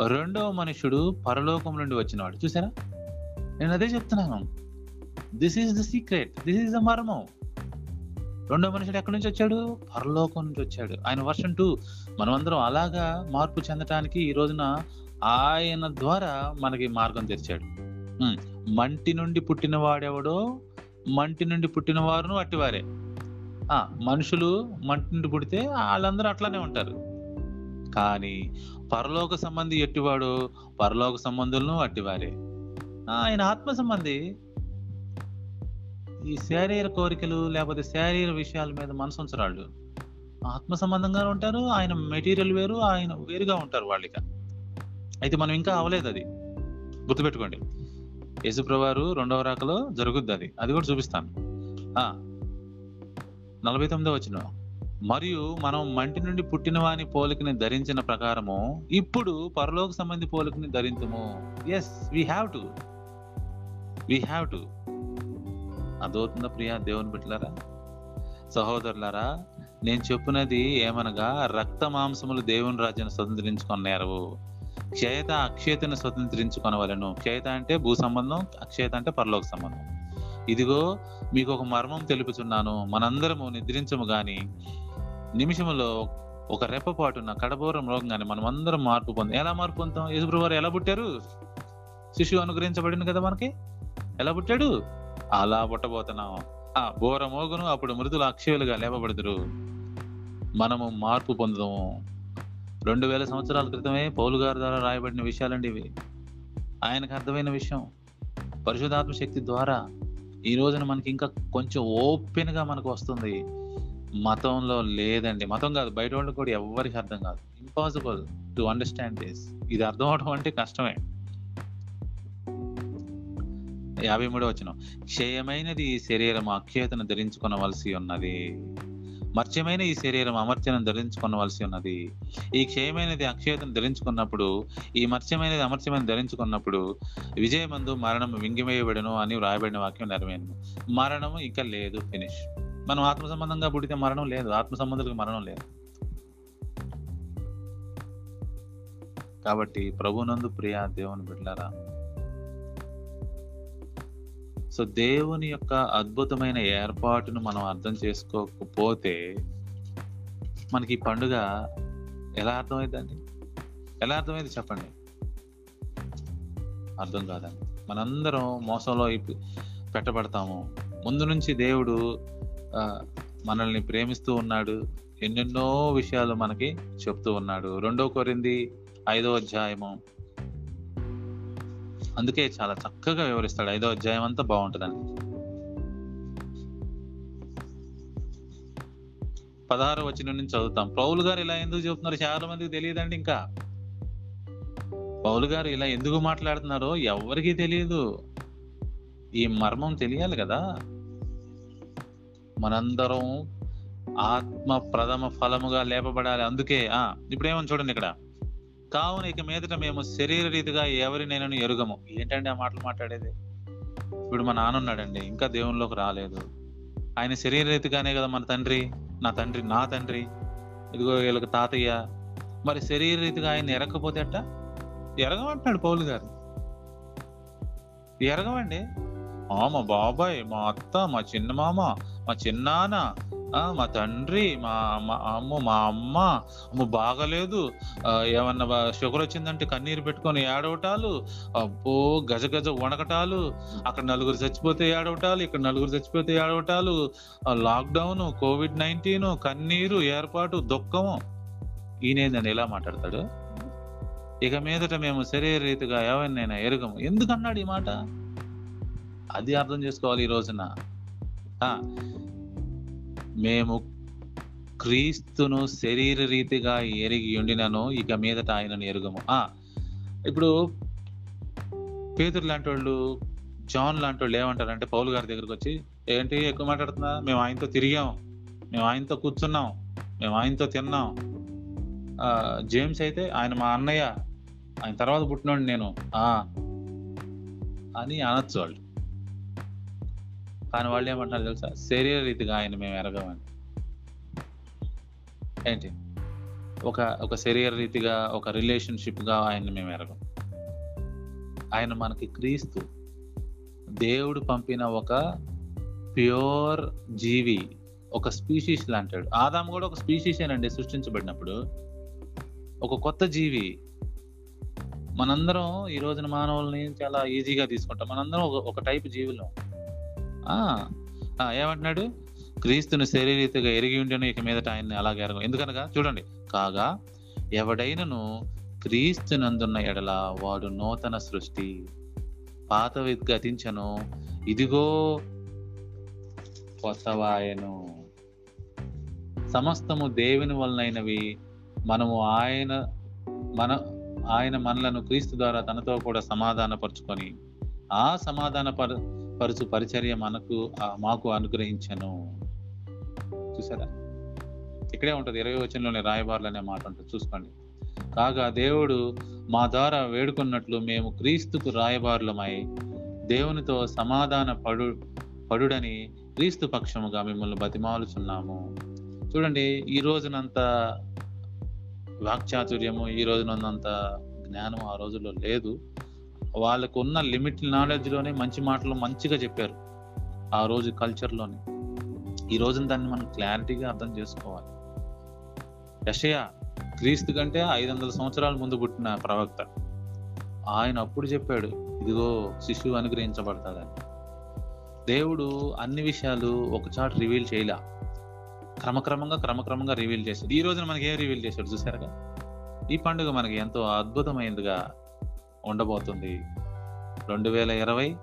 రెండవ మనుష్యుడు పరలోకం నుండి వచ్చినవాడు. చూసారా? నేను అదే చెప్తున్నాను. This is the secret this is the మర్మం. రెండో మనుషుడు ఎక్కడి నుంచి వచ్చాడు? పరలోకం నుంచి వచ్చాడు. ఆయన వర్షన్ టూ మనమందరం అలాగా మార్పు చెందటానికి ఈ రోజున ఆయన ద్వారా మనకి మార్గం తెరిచాడు. మంటి నుండి పుట్టిన వాడెవడో మంటి నుండి పుట్టిన వారును అట్టివారే. ఆ మనుషులు మంటి నుండి పుడితే వాళ్ళందరూ అట్లానే ఉంటారు. కానీ పరలోక సంబంధి ఎట్టివాడు పరలోక సంబంధులను అట్టివారే. ఆయన ఆత్మ సంబంధి ఈ శారీర కోరికలు లేకపోతే శారీర విషయాల మీద మనసు ఉంచరాళ్ళు ఆత్మ సంబంధంగా ఉంటారు ఆయన మెటీరియల్ వేరు ఆయన వేరుగా ఉంటారు వాళ్ళిక. అయితే మనం ఇంకా అవలేదు అది. గుర్తుపెట్టుకోండి. యేసుప్రవారు రెండవ రాకలో జరుగుద్ది అది. అది కూడా చూపిస్తాను. నలభై తొమ్మిదో వచ్చిన మరియు మనం మంటి నుండి పుట్టిన వాని పోలికని ధరించిన ప్రకారము ఇప్పుడు పరలోక సంబంధి పోలికని ధరించము as we have to we have to అదవుతుందా ప్రియా? దేవుని బిడ్డలారా? సహోదరులారా నేను చెప్పినది ఏమనగా రక్త మాంసములు దేవుని రాజ్యాన్ని స్వతంత్రించుకున్నారు క్షయత అక్షయతను స్వతంత్రించుకొనవలను. క్షయత అంటే భూ సంబంధం అక్షయత అంటే పరలోక సంబంధం. ఇదిగో మీకు ఒక మర్మం తెలుపుచున్నాను. మనందరము నిద్రించము గాని నిమిషములో ఒక రెప్పపాటున కడబోరం రోగంగానే మనం అందరం మార్పు పొందాం ఎలా మార్పు పొందుతాం? యేసుప్రభు ఎలా పుట్టారు? శిశువు అనుగ్రహించబడింది కదా మనకి? ఎలా పుట్టాడు? అలా పుట్టబోతున్నాం. ఆ బోర మోగును అప్పుడు మృదులు అక్షయులుగా లేపబడుతురు మనము మార్పు పొందుదాము. రెండు వేల సంవత్సరాల క్రితమే పౌలు గారి ద్వారా రాయబడిన విషయాలండి ఇవి. ఆయనకు అర్థమైన విషయం. పరిశుధాత్మ శక్తి ద్వారా ఈ రోజున మనకి ఇంకా కొంచెం ఓపెన్గా మనకు వస్తుంది. మతంలో లేదండి. మతం కాదు బయట వాళ్ళు కూడా ఎవరికి అర్థం కాదు. ఇంపాసిబుల్ టు అండర్స్టాండ్ దిస్ ఇది అర్థం అవడం అంటే కష్టమే. యాభై మూడో వచ్చిన క్షయమైనది ఈ శరీరం అక్షయతను ధరించుకొనవలసి ఉన్నది. మర్చ్యమైన ఈ శరీరం అమర్చను ధరించుకొనవలసి ఉన్నది. ఈ క్షయమైనది అక్షయతను ధరించుకున్నప్పుడు ఈ మర్చ్యమైనది అమర్చమైన ధరించుకున్నప్పుడు విజయమందు మరణం వింగివేయబడను అని వ్రాయబడిన వాక్యం నెరవేరును. మరణము ఇంకా లేదు ఫినిష్. మనం ఆత్మ సంబంధంగా పుడితే మరణం లేదు ఆత్మ సంబంధులకు మరణం లేదు. కాబట్టి ప్రభునందు ప్రియా దేవుని బిడ్డలారా సో దేవుని యొక్క అద్భుతమైన ఏర్పాటును మనం అర్థం చేసుకోకపోతే మనకి ఈ పండుగ ఎలా అర్థమైందండి? ఎలా అర్థమైంది చెప్పండి? అర్థం కాదండి. మనందరం మోసంలో పెట్టబడతాము. ముందు నుంచి దేవుడు మనల్ని ప్రేమిస్తూ ఉన్నాడు. ఎన్నెన్నో విషయాలు మనకి చెప్తూ ఉన్నాడు. రెండో కొరింది ఐదో అధ్యాయము. అందుకే చాలా చక్కగా వివరిస్తాడు. ఐదో అధ్యాయం అంతా బాగుంటుందని పదహారు వచ్చిన నుంచి చదువుతాం. పౌలు గారు ఇలా ఎందుకు చెబుతున్నారు? చాలా మందికి తెలియదండి ఇంకా. పౌలు గారు ఇలా ఎందుకు మాట్లాడుతున్నారో ఎవరికీ తెలియదు. ఈ మర్మం తెలియాలి కదా. మనందరం ఆత్మ ప్రథమ ఫలముగా లేపబడాలి. అందుకే ఆ ఇప్పుడు ఏమని చూడండి ఇక్కడ. కావున ఇక మీదట మేము శరీర రీతిగా ఎవరినైనా ఎరుగము. ఏంటండి ఆ మాటలు మాట్లాడేది? ఇప్పుడు మా నాన్న ఉన్నాడండి ఇంకా దేవునిలోకి రాలేదు. ఆయన శరీర రీతిగానే కదా మన తండ్రి నా తండ్రి నా తండ్రి ఇదిగో వీళ్ళకి తాతయ్య. మరి శరీర రీతిగా ఆయన ఎరగకపోతే అట్ట ఎరగమంటున్నాడు పౌలు గారు. ఎరగమండి. మా బాబాయ్ మా అత్త మా చిన్న మామ మా చిన్నాన్న మా తండ్రి మా అమ్మ అమ్మ మా అమ్మ అమ్మ బాగలేదు. ఏమన్నా షుగర్ వచ్చిందంటే కన్నీరు పెట్టుకొని ఏడవటాలు. అబ్బో గజ గజ వణకటాలు. అక్కడ నలుగురు చచ్చిపోతే ఏడవటాలు ఇక్కడ నలుగురు చచ్చిపోతే ఏడవటాలు. లాక్డౌన్ కోవిడ్ నైన్టీన్ కన్నీరు ఏర్పాటు దుఃఖము. ఈయనేందని ఎలా మాట్లాడతాడు? ఇక మీదట మేము శరీర రీతిగా ఎవరినైనా ఎరుగము. ఎందుకన్నాడు ఈ మాట? అది అర్థం చేసుకోవాలి ఈ రోజున. ఆ, మేము క్రీస్తును శరీర రీతిగా ఎరిగి ఉండినను ఇక మీదట ఆయనను ఎరుగము. ఇప్పుడు పేతురు లాంటి వాళ్ళు జాన్ లాంటి వాళ్ళు ఏమంటారంటే పౌలు గారి దగ్గరకు వచ్చి ఏంటి ఎక్కువ మాట్లాడుతున్నా? మేము ఆయనతో తిరిగాం. మేము ఆయనతో కూర్చున్నాం. మేము ఆయనతో తిన్నాం. జేమ్స్ అయితే ఆయన మా అన్నయ్య. ఆయన తర్వాత పుట్టినోడు నేను. అని అనొచ్చు వాళ్ళు. కానీ వాళ్ళు ఏమంటున్నారు తెలుసా? శరీర రీతిగా ఆయన మేము ఎరగమని. ఏంటి? ఒక ఒక శరీర రీతిగా ఒక రిలేషన్షిప్గా ఆయన ఆయన్ని మేము ఎరగం. ఆయన మనకి క్రీస్తు. దేవుడు పంపిన ఒక ప్యూర్ జీవి ఒక స్పీషీస్ లాంటాడు. ఆదాం కూడా ఒక స్పీషీస్ సృష్టించబడినప్పుడు. ఒక కొత్త జీవి. మనందరం ఈ రోజున మానవుల్ని చాలా ఈజీగా తీసుకుంటాం. మనందరం ఒక టైప్ జీవులం. ఏమంటున్నాడు? క్రీస్తుని శరీరీతిగా ఎరిగి ఉండను ఇక మీదట ఆయన్ని అలాగే ఎరగం ఎందుకనగా? చూడండి. కాగా ఎవడైనను క్రీస్తునందున్న ఎడల వాడు నూతన సృష్టి. పాతవి గతించను. ఇదిగో కొత్తవాయను. సమస్తము దేవుని వలనైనవి. మనము ఆయన మన ఆయన మనలను క్రీస్తు ద్వారా తనతో కూడా సమాధానపరుచుకొని ఆ సమాధానపర పరుచు పరిచర్య మనకు మాకు అనుగ్రహించను. చూసారా? ఇక్కడే ఉంటుంది ఇరవై వచనంలోనే రాయబారులనే మాట ఉంటుంది చూసుకోండి. కాగా దేవుడు మా ద్వారా వేడుకున్నట్లు మేము క్రీస్తుకు రాయబారులమై దేవునితో సమాధాన పడు పడుడని క్రీస్తు పక్షముగా మిమ్మల్ని బతిమాలుచున్నాము. చూడండి ఈ రోజునంత వాక్చాతుర్యము ఈ రోజునంత జ్ఞానం ఆ రోజుల్లో లేదు. వాళ్ళకు ఉన్న లిమిట్ నాలెడ్జ్లోనే మంచి మాటలు మంచిగా చెప్పారు. ఆ రోజు కల్చర్లోనే. ఈ రోజున దాన్ని మనం క్లారిటీగా అర్థం చేసుకోవాలి. యషయ క్రీస్తు కంటే ఐదు వందల సంవత్సరాల ముందు పుట్టిన ప్రవక్త. ఆయన అప్పుడు చెప్పాడు ఇదిగో శిశువు అనుగ్రహించబడతాదని దేవుడు అన్ని విషయాలు ఒకచాటు రివీల్ చేయలే. క్రమక్రమంగా క్రమక్రమంగా రివీల్ చేశాడు. ఈ రోజున మనకి ఏం రివీల్ చేశాడు చూసారుగా ఈ పండుగ మనకి ఎంతో అద్భుతమైనదిగా ఉండబోతుంది. రెండు వేల ఇరవై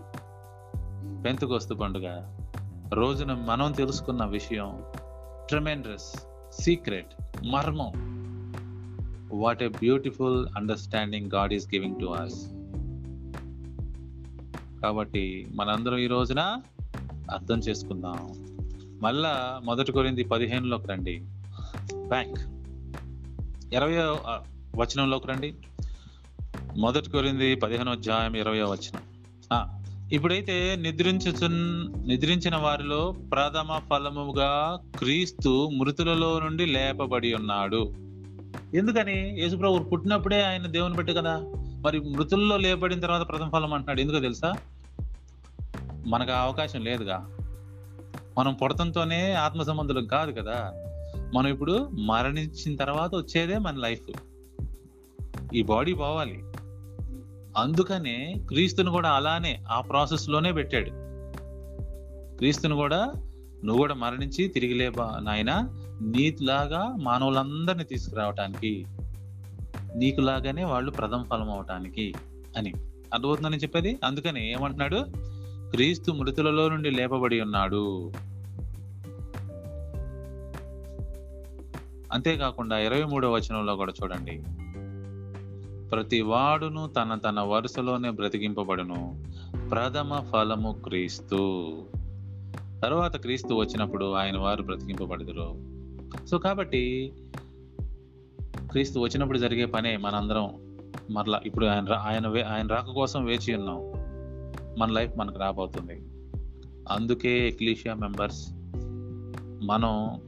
పెంతుకొస్తు పండుగ. రోజున మనం తెలుసుకున్న విషయం ట్రమెండ్రస్ సీక్రెట్ మర్మం. What a beautiful understanding God is giving to us కాబట్టి మనందరం ఈ రోజున అర్థం చేసుకుందాం. మళ్ళా మొదటి కొరింది పదిహేనులోకి రండి. బ్యాంక్ ఇరవై వచనంలోకి రండి. మొదటి కొరింది పదిహేను అధ్యాయం ఇరవై వచ్చిన ఇప్పుడైతే నిద్రించు నిద్రించిన వారిలో ప్రథమ ఫలముగా క్రీస్తు మృతులలో నుండి లేపబడి ఉన్నాడు. ఎందుకని? యేసుప్రభు పుట్టినప్పుడే ఆయన దేవుని పెట్టు కదా? మరి మృతుల్లో లేపడిన తర్వాత ప్రథమ ఫలం అంటున్నాడు. ఎందుకో తెలుసా? మనకు అవకాశం లేదుగా. మనం పుడతంతోనే ఆత్మ సంబంధులం కాదు కదా? మనం ఇప్పుడు మరణించిన తర్వాత వచ్చేదే మన లైఫ్. ఈ బాడీ పోవాలి. అందుకనే క్రీస్తుని కూడా అలానే ఆ ప్రాసెస్లోనే పెట్టాడు. క్రీస్తుని కూడా నువ్వు కూడా మరణించి తిరిగి లేబా నాయన? నీలాగా మానవులందరినీ తీసుకురావటానికి నీకులాగానే వాళ్ళు ప్రథమ ఫలం అవటానికి అని. అర్థమవుతుందని చెప్పేది? అందుకని ఏమంటున్నాడు? క్రీస్తు మృతులలో నుండి లేపబడి ఉన్నాడు. అంతేకాకుండా ఇరవై మూడవ వచనంలో కూడా చూడండి. ప్రతి వాడును తన తన వరుసలోనే బ్రతికింపబడును. ప్రథమ ఫలము క్రీస్తు. తర్వాత క్రీస్తు వచ్చినప్పుడు ఆయన వారు బ్రతికింపబడదురు. సో కాబట్టి క్రీస్తు వచ్చినప్పుడు జరిగే పనే మనందరం మరలా ఇప్పుడు ఆయన ఆయన వే- ఆయన రాక కోసం వేచి ఉన్నాం. మన లైఫ్ మనకు రాబోతుంది. అందుకే ఎక్లీషియా మెంబర్స్ మనం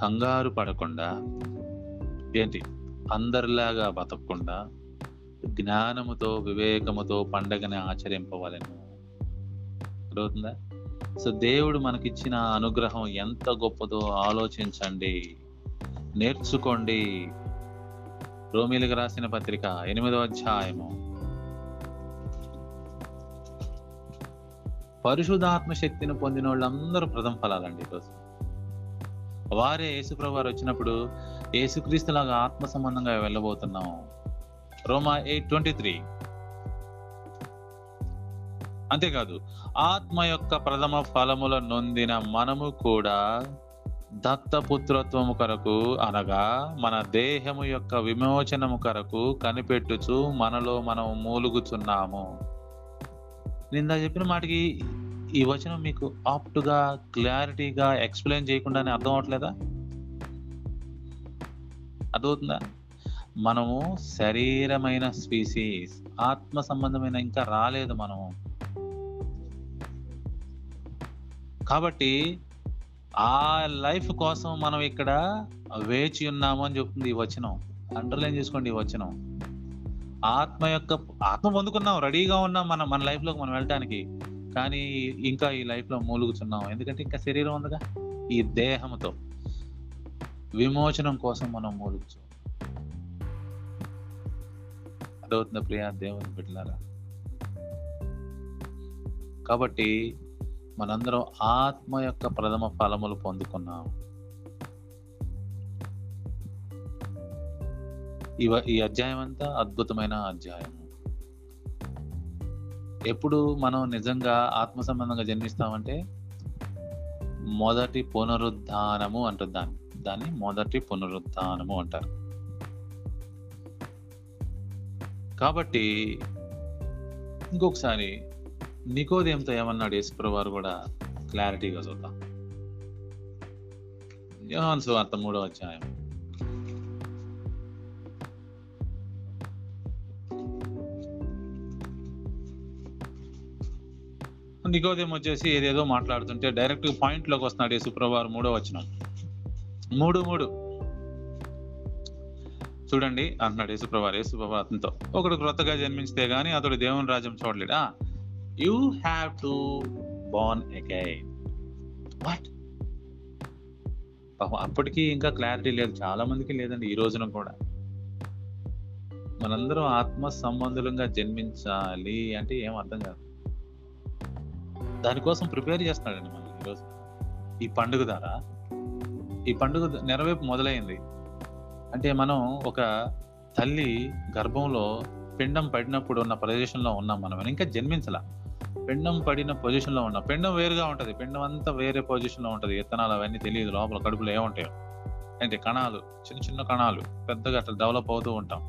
కంగారు పడకుండా ఏంటి? అందరిలాగా బతకకుండా జ్ఞానముతో వివేకముతో పండగని ఆచరింపవలను. అర్థమవుతుందా? సో దేవుడు మనకిచ్చిన అనుగ్రహం ఎంత గొప్పదో ఆలోచించండి. నేర్చుకోండి. రోమిలకు రాసిన పత్రిక ఎనిమిదో అధ్యాయము. పరిశుధాత్మ శక్తిని పొందిన వాళ్ళందరూ ప్రథమ ఫలాలండి ఈరోజు. వారే యేసుప్రభు వారు వచ్చినప్పుడు యేసుక్రీస్తులాగా ఆత్మ సంబంధంగా వెళ్ళబోతున్నాం రోమా ఎయిట్ ట్వంటీ త్రీ. అంతేకాదు ఆత్మ యొక్క ప్రథమ ఫలముల నొందిన మనము కూడా దత్తపుత్రత్వము కొరకు అనగా మన దేహము యొక్క విమోచనము కొరకు కనిపెట్టుచు మనలో మనం మూలుగుచున్నాము. నిందా చెప్పిన మాటకి ఈ వచనం మీకు ఆప్ట్గా క్లారిటీగా ఎక్స్ప్లెయిన్ చేయకుండానే అర్థం అవట్లేదా అర్థమవుతుందా? మనము శరీరమైన స్పీసీస్ ఆత్మ సంబంధమైన ఇంకా రాలేదు మనము. కాబట్టి ఆ లైఫ్ కోసం మనం ఇక్కడ వేచి ఉన్నాము అని చెప్తుంది ఈ వచనం. అండర్లైన్ చేసుకోండి ఈ వచనం. ఆత్మ యొక్క ఆత్మ పొందుకున్నాం రెడీగా ఉన్నాం మనం మన లైఫ్లోకి మనం వెళ్ళటానికి. కానీ ఇంకా ఈ లైఫ్లో మూలుగుచున్నాం. మూలుగుతున్నాం ఎందుకంటే ఇంకా శరీరం ఉందిగా? ఈ దేహంతో విమోచనం కోసం మనం మూలుగుచు అదవుతుంది ప్రియా దేవుని బిడ్డలారా. కాబట్టి మనందరం ఆత్మ యొక్క ప్రథమ ఫలములు పొందుకున్నాం ఇవ ఈ అధ్యాయం అంతా అద్భుతమైన అధ్యాయం ఎప్పుడు మనం నిజంగా ఆత్మ సంబంధంగా జన్మిస్తామంటే మొదటి పునరుద్ధానము అంటుంది దాన్ని. దాన్ని మొదటి పునరుద్ధానము అంటారు. కాబట్టి ఇంకొకసారి నికోదేంతో ఏమన్నాడు యేసుప్రభు వారు కూడా క్లారిటీగా చూద్దాం. యోహాన్ సువార్త మూడో అధ్యాయం. నికోదేం వచ్చేసి ఏదేదో మాట్లాడుతుంటే డైరెక్ట్ పాయింట్లోకి వస్తున్నాడు యేసుప్రభు వారు మూడో వచ్చినాడు మూడు మూడు. చూడండి అంటున్నాడు యేసుప్రభా యేసుప్రభా అతనితో. ఒకడు క్రొత్తగా జన్మించితే గానీ అతడు దేవుని రాజ్యం చూడలేడా? You have to born again what అప్పటికి ఇంకా క్లారిటీ లేదు. చాలా మందికి లేదండి ఈ రోజున కూడా. మనందరం ఆత్మ సంబంధులంగా జన్మించాలి అంటే ఏం అర్థం కాదు. దానికోసం ప్రిపేర్ చేస్తున్నాడండి మనం ఈరోజు ఈ పండుగ ద్వారా ఈ పండుగ నెరవేర్పు మొదలైంది. అంటే మనం ఒక తల్లి గర్భంలో పిండం పడినప్పుడు ఉన్న ప్రదేశంలో ఉన్నాం మనం ఇంకా జన్మించాల. పిండం పడిన పొజిషన్లో ఉన్నాం. పిండం వేరుగా ఉంటుంది. పిండం అంతా వేరే పొజిషన్లో ఉంటుంది. విత్తనాలు అవన్నీ తెలియదు. లోపల కడుపులో ఏముంటాయో. అంటే కణాలు చిన్న చిన్న కణాలు పెద్దగా అట్లా డెవలప్ అవుతూ ఉంటాం.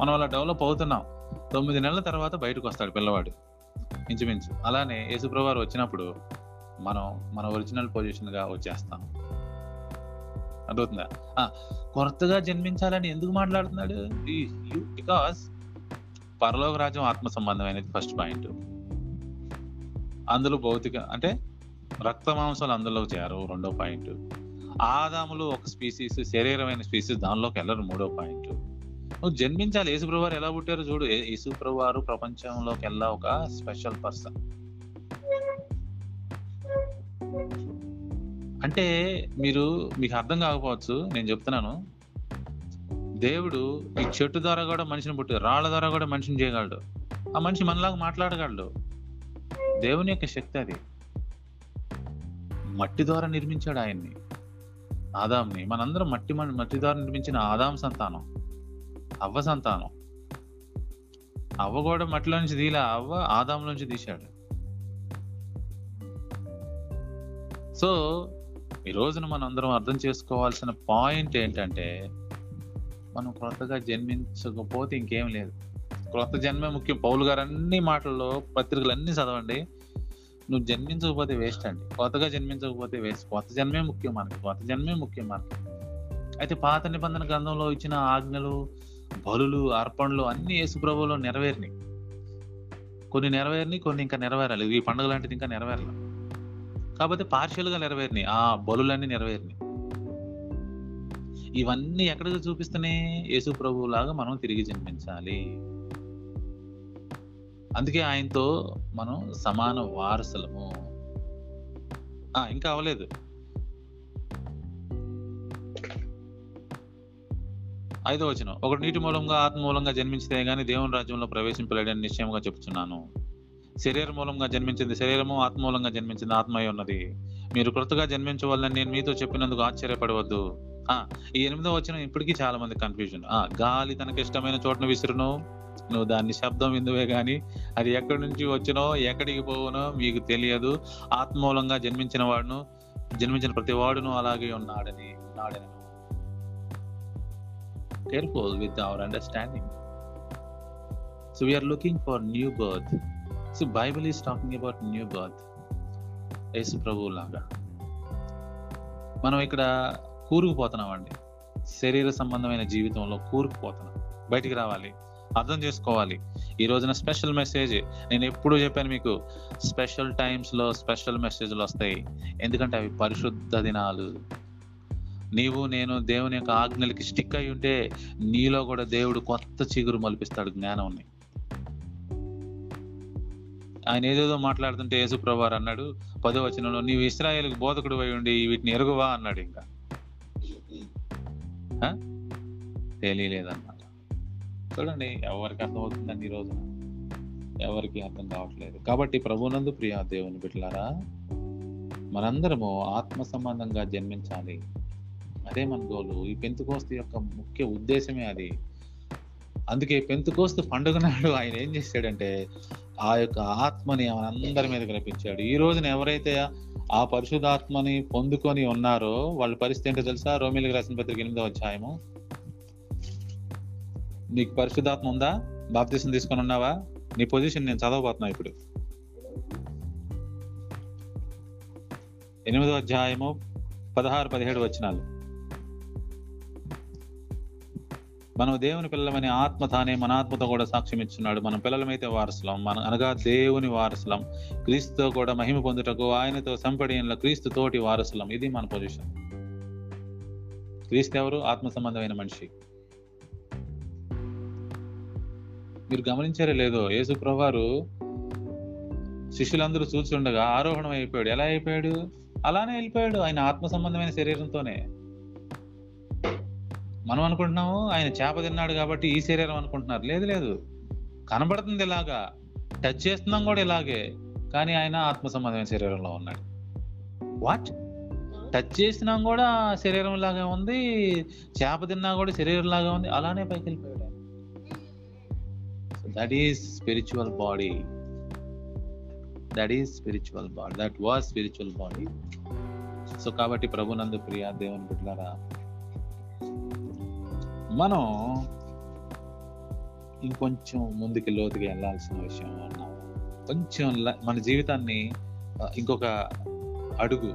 మనం అలా డెవలప్ అవుతున్నాం. తొమ్మిది నెలల తర్వాత బయటకు వస్తాడు పిల్లవాడు. ఇంచుమించు. అలానే యేసుప్రభు వచ్చినప్పుడు మనం మన ఒరిజినల్ పొజిషన్గా వచ్చేస్తాం. అర్థవుతుందా కొత్తగా జన్మించాలని ఎందుకు మాట్లాడుతున్నాడు? బికాస్ పరలోక రాజ్యం ఆత్మ సంబంధమైనది ఫస్ట్ పాయింట్ అందులో భౌతిక అంటే రక్త మాంసాలు అందులోకి చేరు రెండో పాయింట్ ఆదాములు ఒక స్పీసీస్ శరీరమైన స్పీసీస్ దానిలోకి వెళ్ళరు మూడో పాయింట్ నువ్వు జన్మించాలి యేసుప్రభు వారు ఎలా పుట్టారు చూడు. ఏ- యేసుప్రభు వారు ప్రపంచంలోకి వెళ్ళా ఒక స్పెషల్ పర్సన్ అంటే మీరు మీకు అర్థం కాకపోవచ్చు నేను చెప్తున్నాను. దేవుడు ఈ చెట్టు ద్వారా కూడా మనిషిని పుట్టి రాళ్ళ ద్వారా కూడా మనిషిని చేయగలడు. ఆ మనిషి మనలాగా మాట్లాడగలడు. దేవుని యొక్క శక్తి అది. మట్టి ద్వారా నిర్మించాడు ఆయన్ని. ఆదాంని. మనందరం మట్టి మట్టి ద్వారా నిర్మించిన ఆదాం సంతానం. అవ్వ సంతానం. అవ్వ కూడా మట్టిలో నుంచి తీలా అవ్వ ఆదాం నుంచి తీశాడు. సో ఈ రోజున మనం అందరం అర్థం చేసుకోవాల్సిన పాయింట్ ఏంటంటే మనం క్రొత్తగా జన్మించకపోతే ఇంకేం లేదు. క్రొత్త జన్మే ముఖ్యం. పౌలు గారు అన్ని మాటల్లో పత్రికలు అన్ని చదవండి. నువ్వు జన్మించకపోతే వేస్ట్ అండి. కొత్తగా జన్మించకపోతే వేస్ట్. కొత్త జన్మే ముఖ్యం మనకి. కొత్త జన్మే ముఖ్యం మనకి. అయితే పాత నిబంధన గ్రంథంలో ఇచ్చిన ఆజ్ఞలు బలులు అర్పణలు అన్ని యేసు ప్రభువులో నెరవేరినాయి. కొన్ని నెరవేరినాయి కొన్ని ఇంకా నెరవేరాలి. ఈ పండుగ లాంటిది ఇంకా నెరవేరాలి. కాకపోతే పార్షియల్గా నెరవేరినాయి. ఆ బలులన్నీ నెరవేరినాయి. ఇవన్నీ ఎక్కడికి చూపిస్తేనే యేసు ప్రభువులాగా మనం తిరిగి జన్మించాలి. అందుకే ఆయనతో మనం సమాన వారసులము. ఆ, ఇంకా అవ్వలేదు ఐదో వచ్చిన ఒకటి నీటి మూలంగా ఆత్మ మూలంగా జన్మించితే గానీ దేవుని రాజ్యంలో ప్రవేశింపలేడని నిశ్చయంగా చెప్తున్నాను శరీర మూలంగా జన్మించింది శరీరము ఆత్మ మూలంగా జన్మించింది ఆత్మయ ఉన్నది. మీరు కృతగా జన్మించవాలని నేను మీతో చెప్పినందుకు ఆశ్చర్యపడవద్దు. ఆ ఈ ఎనిమిదో వచ్చిన ఇప్పటికీ చాలా మంది కన్ఫ్యూజన్ ఆ గాలి తనకి ఇష్టమైన చోటును విసురును. నువ్వు దాన్ని శబ్దం విందువే కానీ అది ఎక్కడి నుంచి వచ్చినో ఎక్కడికి పోవునో మీకు తెలియదు. ఆత్మ మూలంగా జన్మించిన వాడును జన్మించిన ప్రతి వాడును అలాగే ఉన్నాడని ఉన్నాడని careful with our understanding so we are looking for new birth so Bible is talking about new birth యేసు ప్రభువు లాగా మనం ఇక్కడ కూరుకుపోతున్నామండి శరీర సంబంధమైన జీవితంలో కూరుకుపోతున్నాం. బయటికి రావాలి. అర్థం చేసుకోవాలి. ఈ రోజున స్పెషల్ మెసేజ్. నేను ఎప్పుడు చెప్పాను మీకు స్పెషల్ టైమ్స్లో స్పెషల్ మెసేజ్లు వస్తాయి. ఎందుకంటే అవి పరిశుద్ధ దినాలు. నీవు నేను దేవుని యొక్క ఆజ్ఞలకి స్టిక్ అయి ఉంటే నీలో కూడా దేవుడు కొత్త చిగురు మలిపిస్తాడు జ్ఞానం ఆయన ఏదేదో మాట్లాడుతుంటే యేసు ప్రభువారు అన్నాడు పదో వచనంలో నీవు ఇస్రాయేల్కి బోధకుడు అయి ఉండి వీటిని ఎరుగువా? అన్నాడు ఇంకా. ఆ? తెలియలేదన్నమాట. చూడండి ఎవరికి అర్థమవుతుందండి ఈరోజు ఎవరికి అర్థం కావట్లేదు. కాబట్టి ప్రభునందు ప్రియా దేవుని బిడ్డలారా మనందరము ఆత్మ సంబంధంగా జన్మించాలి. అదే మన గోలు ఈ పెంతుకోస్తు యొక్క ముఖ్య ఉద్దేశమే అది. అందుకే పెంతుకోస్తు పండుగ నాడు ఆయన ఏం చేశాడంటే ఆ యొక్క ఆత్మని అందరి మీద కనిపించాడు. ఈ రోజున ఎవరైతే ఆ పరిశుధాత్మని పొందుకొని ఉన్నారో వాళ్ళ పరిస్థితి ఏంటో తెలుసా? రోమిలికి రాసిన పత్రిక ఎనిమిదో అధ్యాయము. నీకు పరిశుధాత్మ ఉందా? బాప్తీసం తీసుకొని ఉన్నావా? నీ పొజిషన్ నేను చదవబోతున్నా ఇప్పుడు. ఎనిమిదో అధ్యాయము పదహారు పదిహేడు వచ్చినాలు మనం దేవుని పిల్లలమని ఆత్మ తానే మన ఆత్మతో కూడా సాక్ష్యం ఇచ్చున్నాడు. మనం పిల్లలమైతే వారసులం. మన అనగా దేవుని వారసులం. క్రీస్తుతో కూడా మహిమ పొందుటకు ఆయనతో సంపడిన క్రీస్తు తోటి వారసులం. ఇది మన పొజిషన్ క్రీస్తు ఎవరు? ఆత్మ సంబంధమైన మనిషి. మీరు గమనించారే లేదో? యేసు ప్రభువారు శిష్యులందరూ చూచుండగా ఆరోహణం అయిపోయాడు. ఎలా అయిపోయాడు? అలానే వెళ్ళిపోయాడు. ఆయన ఆత్మ సంబంధమైన శరీరంతోనే. మనం అనుకుంటున్నాము ఆయన చేప తిన్నాడు కాబట్టి ఈ శరీరం అనుకుంటున్నారు. లేదు లేదు. కనబడుతుంది ఇలాగా. టచ్ చేస్తున్నాం కూడా ఇలాగే. కానీ ఆయన ఆత్మ సంబంధమైన శరీరంలో ఉన్నాడు. వాట్ టచ్ చేసినా కూడా శరీరం లాగా ఉంది. చేప తిన్నా కూడా శరీరం లాగా ఉంది. అలానే పైకి వెళ్ళిపోయాడు that is spiritual body that is spiritual body that was spiritual body so కాబట్టి ప్రభునందు ప్రియ దేవుని బిడ్డలారా మనం ఇంకొంచెం ముందుకి లోతుగా వెళ్ళాల్సిన విషయం అన్నాం కొంచెం మన జీవితాన్ని ఇంకొక అడుగు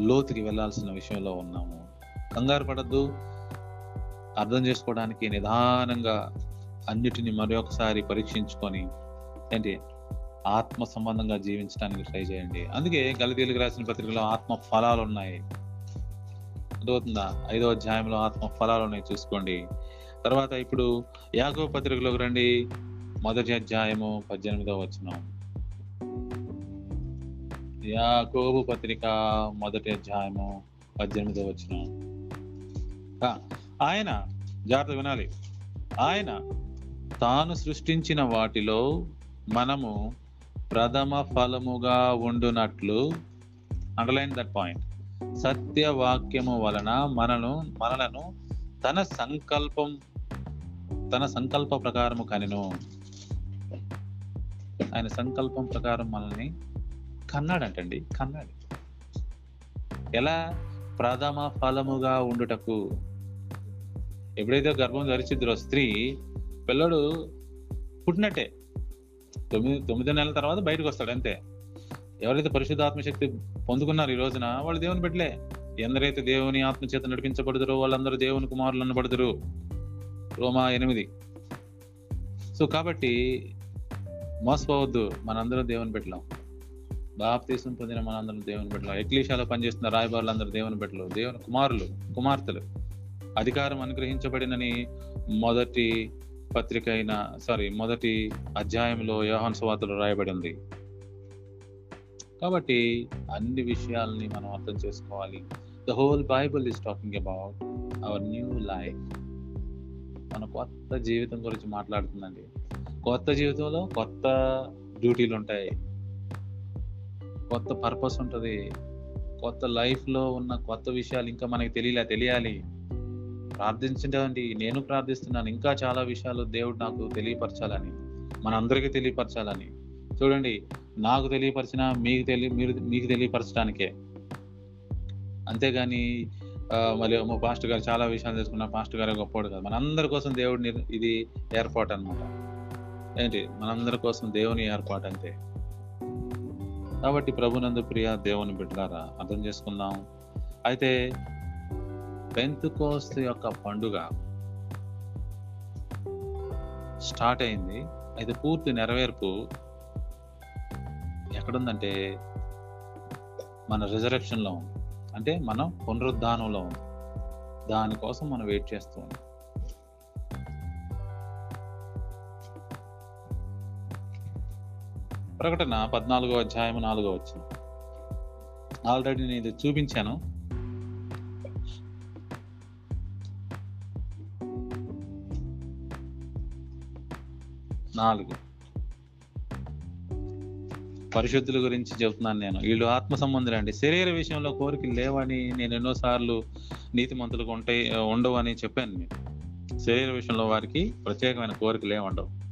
లోతుకి వెళ్ళాల్సిన విషయంలో ఉన్నాము. కంగారు పడద్దు. అర్థం చేసుకోవడానికి నిదానంగా అన్నిటిని మరొకసారి పరీక్షించుకొని ఏంటి ఆత్మ సంబంధంగా జీవించడానికి ట్రై చేయండి. అందుకే గలతీలకు రాసిన పత్రికలో ఆత్మ ఫలాలు ఉన్నాయి అర్థమవుతుందా ఐదో అధ్యాయంలో ఆత్మ ఫలాలు ఉన్నాయి చూసుకోండి. తర్వాత ఇప్పుడు యాకో పత్రికలోకి రండి. మొదటి అధ్యాయము పద్దెనిమిదో వచ్చిన యాకోబు పత్రిక మొదటి అధ్యాయము పద్దెనిమిదో వచ్చిన ఆయన జాగ్రత్త వినాలి. ఆయన తాను సృష్టించిన వాటిలో మనము ప్రథమ ఫలముగా ఉండునట్లు అండర్లైన్ దట్ పాయింట్ సత్యవాక్యము వలన మనను మనలను తన సంకల్పం తన సంకల్ప ప్రకారము కనిను. ఆయన సంకల్పం ప్రకారం మనల్ని కన్నాడంటండి కన్నాడు. ఎలా? ప్రథమ ఫలముగా ఉండుటకు. ఎప్పుడైతే గర్భం ధరిచిద్రో స్త్రీ పిల్లడు పుట్టినట్టే. తొమ్మిది తొమ్మిది నెలల తర్వాత బయటకు వస్తాడు అంతే. ఎవరైతే పరిశుద్ధాత్మ శక్తి పొందుకున్నారు ఈ రోజున వాళ్ళు దేవుని బిడ్డలే. ఎందరైతే దేవుని ఆత్మ చేత వాళ్ళందరూ దేవుని కుమారులు అనబడుదురు. రోమా ఎనిమిది. సో కాబట్టి మోసపోవద్దు మనందరం దేవుని బిడ్డలం. బాప్తీసం పొందిన మనందరం దేవుని బిడ్డలం. ఎక్లీషాలో పనిచేస్తున్న రాయబారులందరూ దేవుని బిడ్డలు దేవుని కుమారులు కుమార్తెలు. అధికారం అనుగ్రహించబడినని మొదటి పత్రిక అయిన సారీ మొదటి అధ్యాయంలో యోహన్ సువార్తలో రాయబడి ఉంది కాబట్టి అన్ని విషయాల్ని మనం అర్థం చేసుకోవాలి. The whole Bible is talking about our new life మన కొత్త జీవితం గురించి మాట్లాడుతుందండి. కొత్త జీవితంలో కొత్త డ్యూటీలు ఉంటాయి. కొత్త పర్పస్ ఉంటుంది. కొత్త లైఫ్లో ఉన్న కొత్త విషయాలు ఇంకా మనకి తెలియలే తెలియాలి. ప్రార్థించండి నేను ప్రార్థిస్తున్నాను. ఇంకా చాలా విషయాలు దేవుడు నాకు తెలియపరచాలని మనందరికీ తెలియపరచాలని. చూడండి నాకు తెలియపరిచిన మీకు తెలియ మీరు మీకు తెలియపరచడానికే. అంతేగాని మళ్ళీ మా పాస్టర్ గారు చాలా విషయాలు తెలుసుకున్న పాస్టర్ గారు గొప్పవాడు కాదు. మనందరి కోసం దేవుడిని ఇది ఏర్పాటు అనమాట ఏంటి? మనందరి కోసం దేవుని ఏర్పాటు అంతే కాబట్టి ప్రభునందు ప్రియ దేవుని బిడ్డలారా అర్థం చేసుకుందాం. అయితే పెంతుకోస్తు యొక్క పండుగ స్టార్ట్ అయింది. అయితే పూర్తి నెరవేర్పు ఎక్కడుందంటే మన రిజర్వేషన్లో ఉంది. అంటే మనం పునరుద్ధానంలో ఉంది. దానికోసం మనం వెయిట్ చేస్తూ ఉన్నాం. ప్రకటన పద్నాలుగో అధ్యాయం నాలుగో వచ్చిన. ఆల్రెడీ నేను ఇది చూపించాను. నాలుగు. పరిశుద్ధుల గురించి చెబుతున్నాను నేను. వీళ్ళు ఆత్మ సంబంధులు అండి. శరీర విషయంలో కోరికలు లేవని నేను ఎన్నోసార్లు నీతిమంతులకు ఉంటాయి ఉండవు అని చెప్పాను నేను. శరీర విషయంలో వారికి ప్రత్యేకమైన కోరికలు ఏమి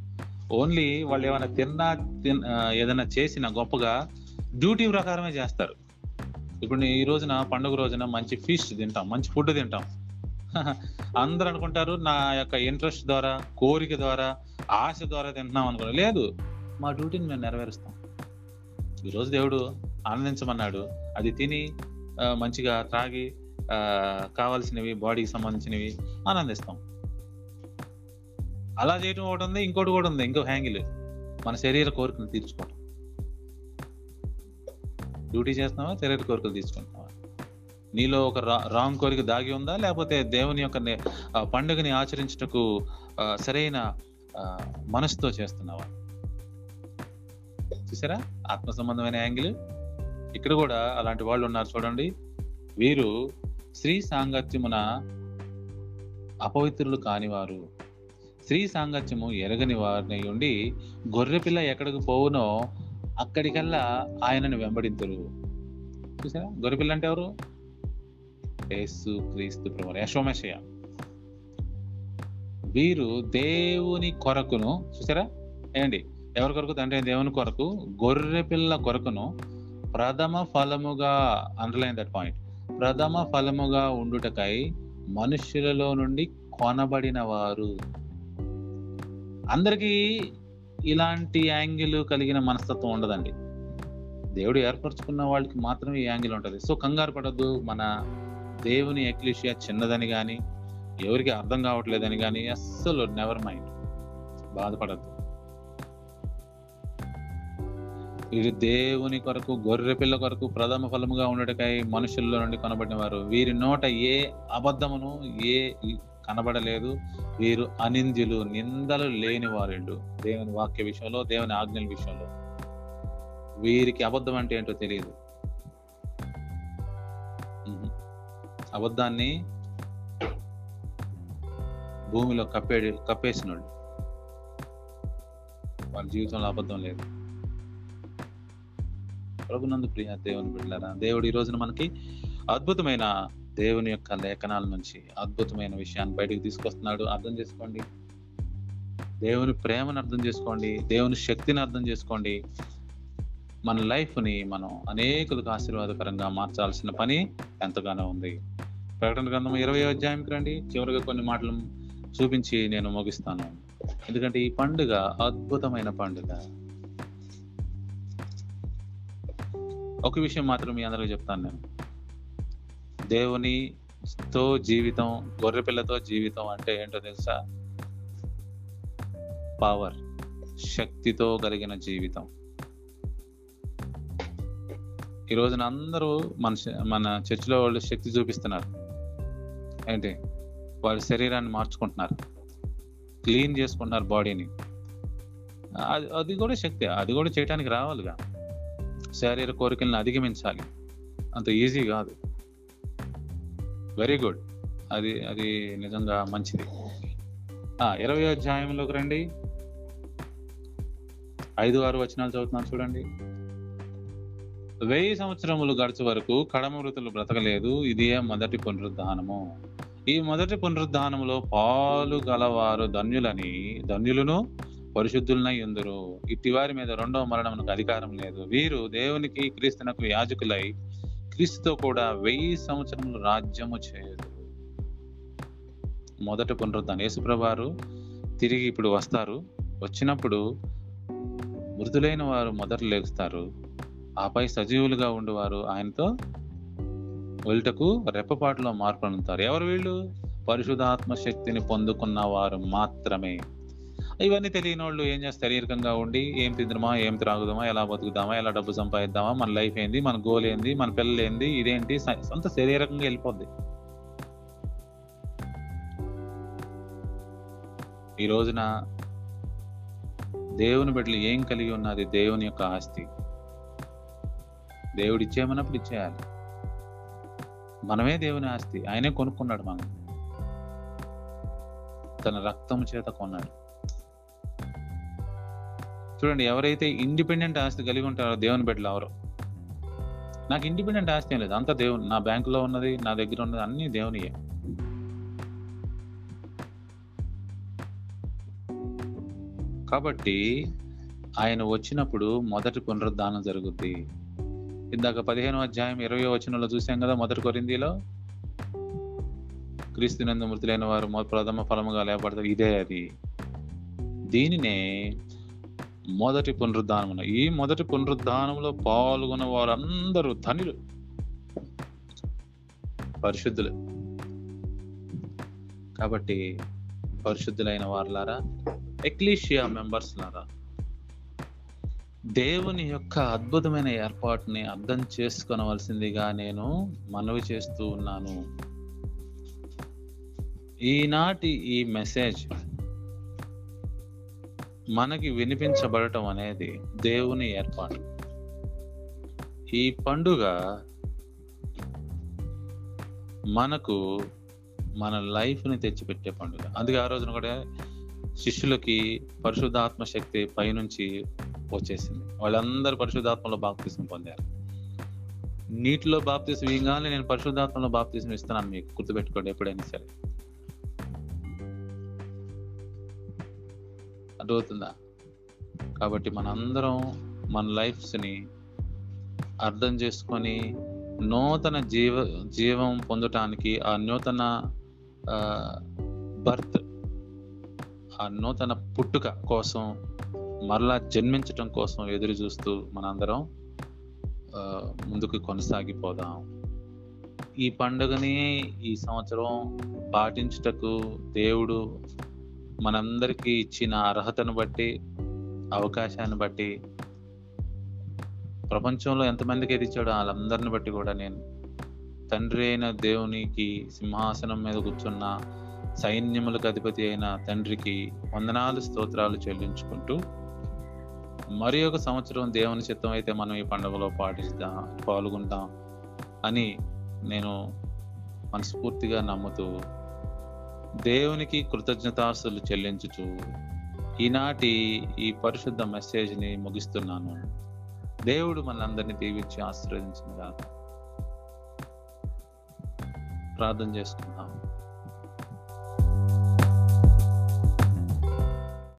ఓన్లీ వాళ్ళు ఏమైనా తిన్నా తిన్ ఏదైనా చేసిన గొప్పగా డ్యూటీ ప్రకారమే చేస్తారు. ఇప్పుడు ఈ రోజున పండుగ రోజున మంచి ఫిష్ తింటాం మంచి ఫుడ్ తింటాం. అందరూ అనుకుంటారు నా యొక్క ఇంట్రెస్ట్ ద్వారా కోరిక ద్వారా ఆశ ద్వారా తింటున్నాం అనుకున్నా లేదు మా డ్యూటీని మేము నెరవేరుస్తాం. ఈరోజు దేవుడు ఆనందించమన్నాడు. అది తిని మంచిగా త్రాగి కావాల్సినవి బాడీకి సంబంధించినవి ఆనందిస్తాం. అలా చేయటం ఒకటి ఉంది ఇంకోటి కూడా ఉంది ఇంకో హ్యాంగిల్ మన శరీర కోరికను తీర్చుకోవడం డ్యూటీ చేస్తున్నావా శరీర కోరికలు తీసుకుంటున్నావా నీలో ఒక రాంగ్ కోరిక దాగి ఉందా? లేకపోతే దేవుని యొక్క పండుగని ఆచరించుటకు సరైన మనసుతో చేస్తున్నావా? చూసారా? ఆత్మ సంబంధమైన యాంగిల్. ఇక్కడ కూడా అలాంటి వాళ్ళు ఉన్నారు చూడండి. వీరు స్త్రీ సాంగత్యమున అపవిత్రులు కానివారు. స్త్రీ సాంగత్యము ఎరగని వారిని ఉండి గొర్రెపిల్ల ఎక్కడికి పోవునో అక్కడికల్లా ఆయనను వెంబడింతురు. చూసారా? గొర్రెపిల్ల అంటే ఎవరు? యేసు క్రీస్తు ప్రభు యశోమశయ వీరు దేవుని కొరకును చూసారా? ఏండి ఎవరి కొరకు? తండ్రి దేవుని కొరకు. గొర్రె పిల్ల కొరకును ప్రథమ ఫలముగా అండర్లైన్ దట్ పాయింట్ ప్రథమ ఫలముగా ఉండుటకై మనుష్యులలో నుండి కొనబడిన వారు అందరికీ ఇలాంటి యాంగిల్ కలిగిన మనస్తత్వం ఉండదండి. దేవుడు ఏర్పరచుకున్న వాళ్ళకి మాత్రమే ఈ యాంగిల్ ఉంటుంది. సో కంగారు పడద్దు. మన దేవుని ఎక్లిషియా చిన్నదని కానీ ఎవరికి అర్థం కావట్లేదని కానీ అస్సలు నెవర్ మైండ్ బాధపడద్దు. వీరు దేవుని కొరకు గొర్రె పిల్ల కొరకు ప్రథమ ఫలముగా ఉండటకై మనుషుల్లో నుండి కనబడినవారు. వీరి నోట ఏ అబద్ధమును ఏ కనబడలేదు. వీరు అనింద్యులు నిందలు లేని వారు దేవుని వాక్య విషయంలో దేవుని ఆజ్ఞల విషయంలో. వీరికి అబద్ధం అంటే ఏంటో తెలియదు. అబద్ధాన్ని భూమిలో కప్పే కప్పేసినోళ్ళు. వాళ్ళ జీవితంలో అబద్ధం లేదు. ప్రభునందు ప్రియ దేవుని బిడ్డలారా. దేవుడు ఈ రోజున మనకి అద్భుతమైన దేవుని యొక్క లేఖనాల నుంచి అద్భుతమైన విషయాన్ని బయటకు తీసుకొస్తున్నాడు. అర్థం చేసుకోండి. దేవుని ప్రేమను అర్థం చేసుకోండి. దేవుని శక్తిని అర్థం చేసుకోండి. మన లైఫ్ని మనం అనేకులకు ఆశీర్వాదకరంగా మార్చాల్సిన పని ఎంతగానో ఉంది. ప్రకటన గ్రంథం ఇరవై అధ్యాయంకి రండి. చివరిగా కొన్ని మాటలు చూపించి నేను ముగిస్తాను. ఎందుకంటే ఈ పండుగ అద్భుతమైన పండుగ. ఒక విషయం మాత్రం మీ అందరికీ చెప్తాను నేను. దేవునితో జీవితం గొర్రెపిల్లతో జీవితం అంటే ఏంటో తెలుసా? పవర్ శక్తితో కలిగిన జీవితం. ఈ రోజున అందరూ మన మన చర్చిలో వాళ్ళు శక్తి చూపిస్తున్నారు. ఏంటి? వాళ్ళ శరీరాన్ని మార్చుకుంటున్నారు. క్లీన్ చేసుకుంటున్నారు బాడీని. అది అది కూడా శక్తి అది కూడా చేయడానికి రావాలిగా. శారీరక కోరికలను అధిగమించాలి. అంత ఈజీ కాదు. Very good. అది అది నిజంగా మంచిది. ఆ, ఇరవై అధ్యాయంలోకి రండి. ఐదు ఆరు వచనాలు చదువుతున్నాను చూడండి. వెయ్యి సంవత్సరములు గడిచే వరకు కడమ మృతులు బ్రతకలేదు. ఇదే మొదటి పునరుద్ధానము. ఈ మొదటి పునరుద్ధానములో పాలు గలవారు ధన్యులని ధన్యులను పరిశుద్ధులనై ఉందరు. ఇట్టి వారి మీద రెండవ మరణమునకు అధికారం లేదు. వీరు దేవునికి క్రీస్తునకు యాజకులై క్రీస్తుతో కూడా వెయ్యి సంవత్సరములు రాజ్యము చేయదు మొదట పునరుద్ధాన. యేసుప్రభారు తిరిగి ఇప్పుడు వస్తారు. వచ్చినప్పుడు మృతులైన వారు మొదట లేస్తారు. ఆపై సజీవులుగా ఉండేవారు. ఆయనతో వెళ్ళటకు రెప్పపాటులో మార్పు అందుతారు ఎవరు వీళ్ళు? పరిశుధాత్మ శక్తిని పొందుకున్న వారు మాత్రమే. ఇవన్నీ తెలియని వాళ్ళు ఏం చేస్తారు? శరీరకంగా ఉండి ఏం తిందమా ఏం త్రాగుదామా? ఎలా బతుకుదామా ఎలా డబ్బు సంపాదిద్దామా? మన లైఫ్ ఏంది? మన గోల్ ఏంది? మన పిల్లలు ఏంది? ఇదేంటి? సొంత శరీరకంగా వెళ్ళిపోద్ది. ఈ రోజున దేవుని బిడ్డలు ఏం కలిగి ఉన్నది? దేవుని యొక్క ఆస్తి. దేవుడు ఇచ్చేయమన్నప్పుడు ఇచ్చేయాలి. మనమే దేవుని ఆస్తి. ఆయనే కొనుక్కున్నాడు మనం తన రక్తం చేత కొన్నాడు. చూడండి ఎవరైతే ఇండిపెండెంట్ ఆస్తి కలిగి ఉంటారో దేవుని బిడ్డలు ఎవరు? నాకు ఇండిపెండెంట్ ఆస్తి ఏం లేదు. అంతా దేవుని నా బ్యాంకులో ఉన్నది నా దగ్గర ఉన్నది అన్ని దేవునియే. కాబట్టి ఆయన వచ్చినప్పుడు మొదటి పునరుద్ధానం జరుగుద్ది. ఇందాక పదిహేను అధ్యాయం ఇరవై వచనంలో చూసాం కదా మొదటి కొరిందీలో క్రీస్తునందు మృతులైన వారు ప్రథమ ఫలముగా లేపడతారు ఇదే అది. దీనినే మొదటి పునరుద్ధానం ఈ మొదటి పునరుద్ధానంలో పాల్గొన్న వారందరూ ధనులు పరిశుద్ధులు. కాబట్టి పరిశుద్ధులైన వారులారా ఎక్లీషియా మెంబర్స్ లారా దేవుని యొక్క అద్భుతమైన ఏర్పాటుని అర్థం చేసుకొనవలసిందిగా నేను మనవి చేస్తూ ఉన్నాను. ఈనాటి ఈ మెసేజ్ మనకి వినిపించబడటం అనేది దేవుని ఏర్పాటు. ఈ పండుగ మనకు మన లైఫ్ని తెచ్చిపెట్టే పండుగ. అందుకే ఆ రోజున కూడా శిష్యులకి పరిశుద్ధాత్మ శక్తి పైనుంచి వచ్చేసింది. వాళ్ళందరూ పరిశుద్ధాత్మలో బాప్తిసం పొందారు. నీటిలో బాప్తిసం ఇవ్వగానే నేను పరిశుద్ధాత్మలో బాప్తిసం ఇస్తున్నాను మీకు. గుర్తుపెట్టుకోండి ఎప్పుడైనా సరే. అర్థమవుతుందా? కాబట్టి మనందరం మన లైఫ్స్ని అర్థం చేసుకొని నూతన జీవ జీవం పొందటానికి ఆ నూతన బర్త్ ఆ నూతన పుట్టుక కోసం మరలా జన్మించటం కోసం ఎదురు చూస్తూ మనందరం ముందుకు కొనసాగిపోదాం. ఈ పండుగని ఈ సంవత్సరం పాటించుటకు దేవుడు మనందరికీ ఇచ్చిన అర్హతను బట్టి అవకాశాన్ని బట్టి ప్రపంచంలో ఎంతమందికి అయితే ఇచ్చాడో వాళ్ళందరిని బట్టి కూడా నేను తండ్రి అయిన దేవునికి సింహాసనం మీద కూర్చున్న సైన్యములకు అధిపతి అయిన తండ్రికి వందనాలు స్తోత్రాలు చెల్లించుకుంటూ మరి ఒక సంవత్సరం దేవుని చిత్తం అయితే మనం ఈ పండుగలో పాటిస్తాం పాల్గొంటాం అని నేను మనస్ఫూర్తిగా నమ్ముతూ దేవునికి కృతజ్ఞతాస్తులు చెల్లించుచు ఈనాటి ఈ పరిశుద్ధ మెసేజ్ని ముగిస్తున్నాను. దేవుడు మనందరినీ దీవించి ఆశీర్వదించిన ప్రార్థన చేసుకుందాం.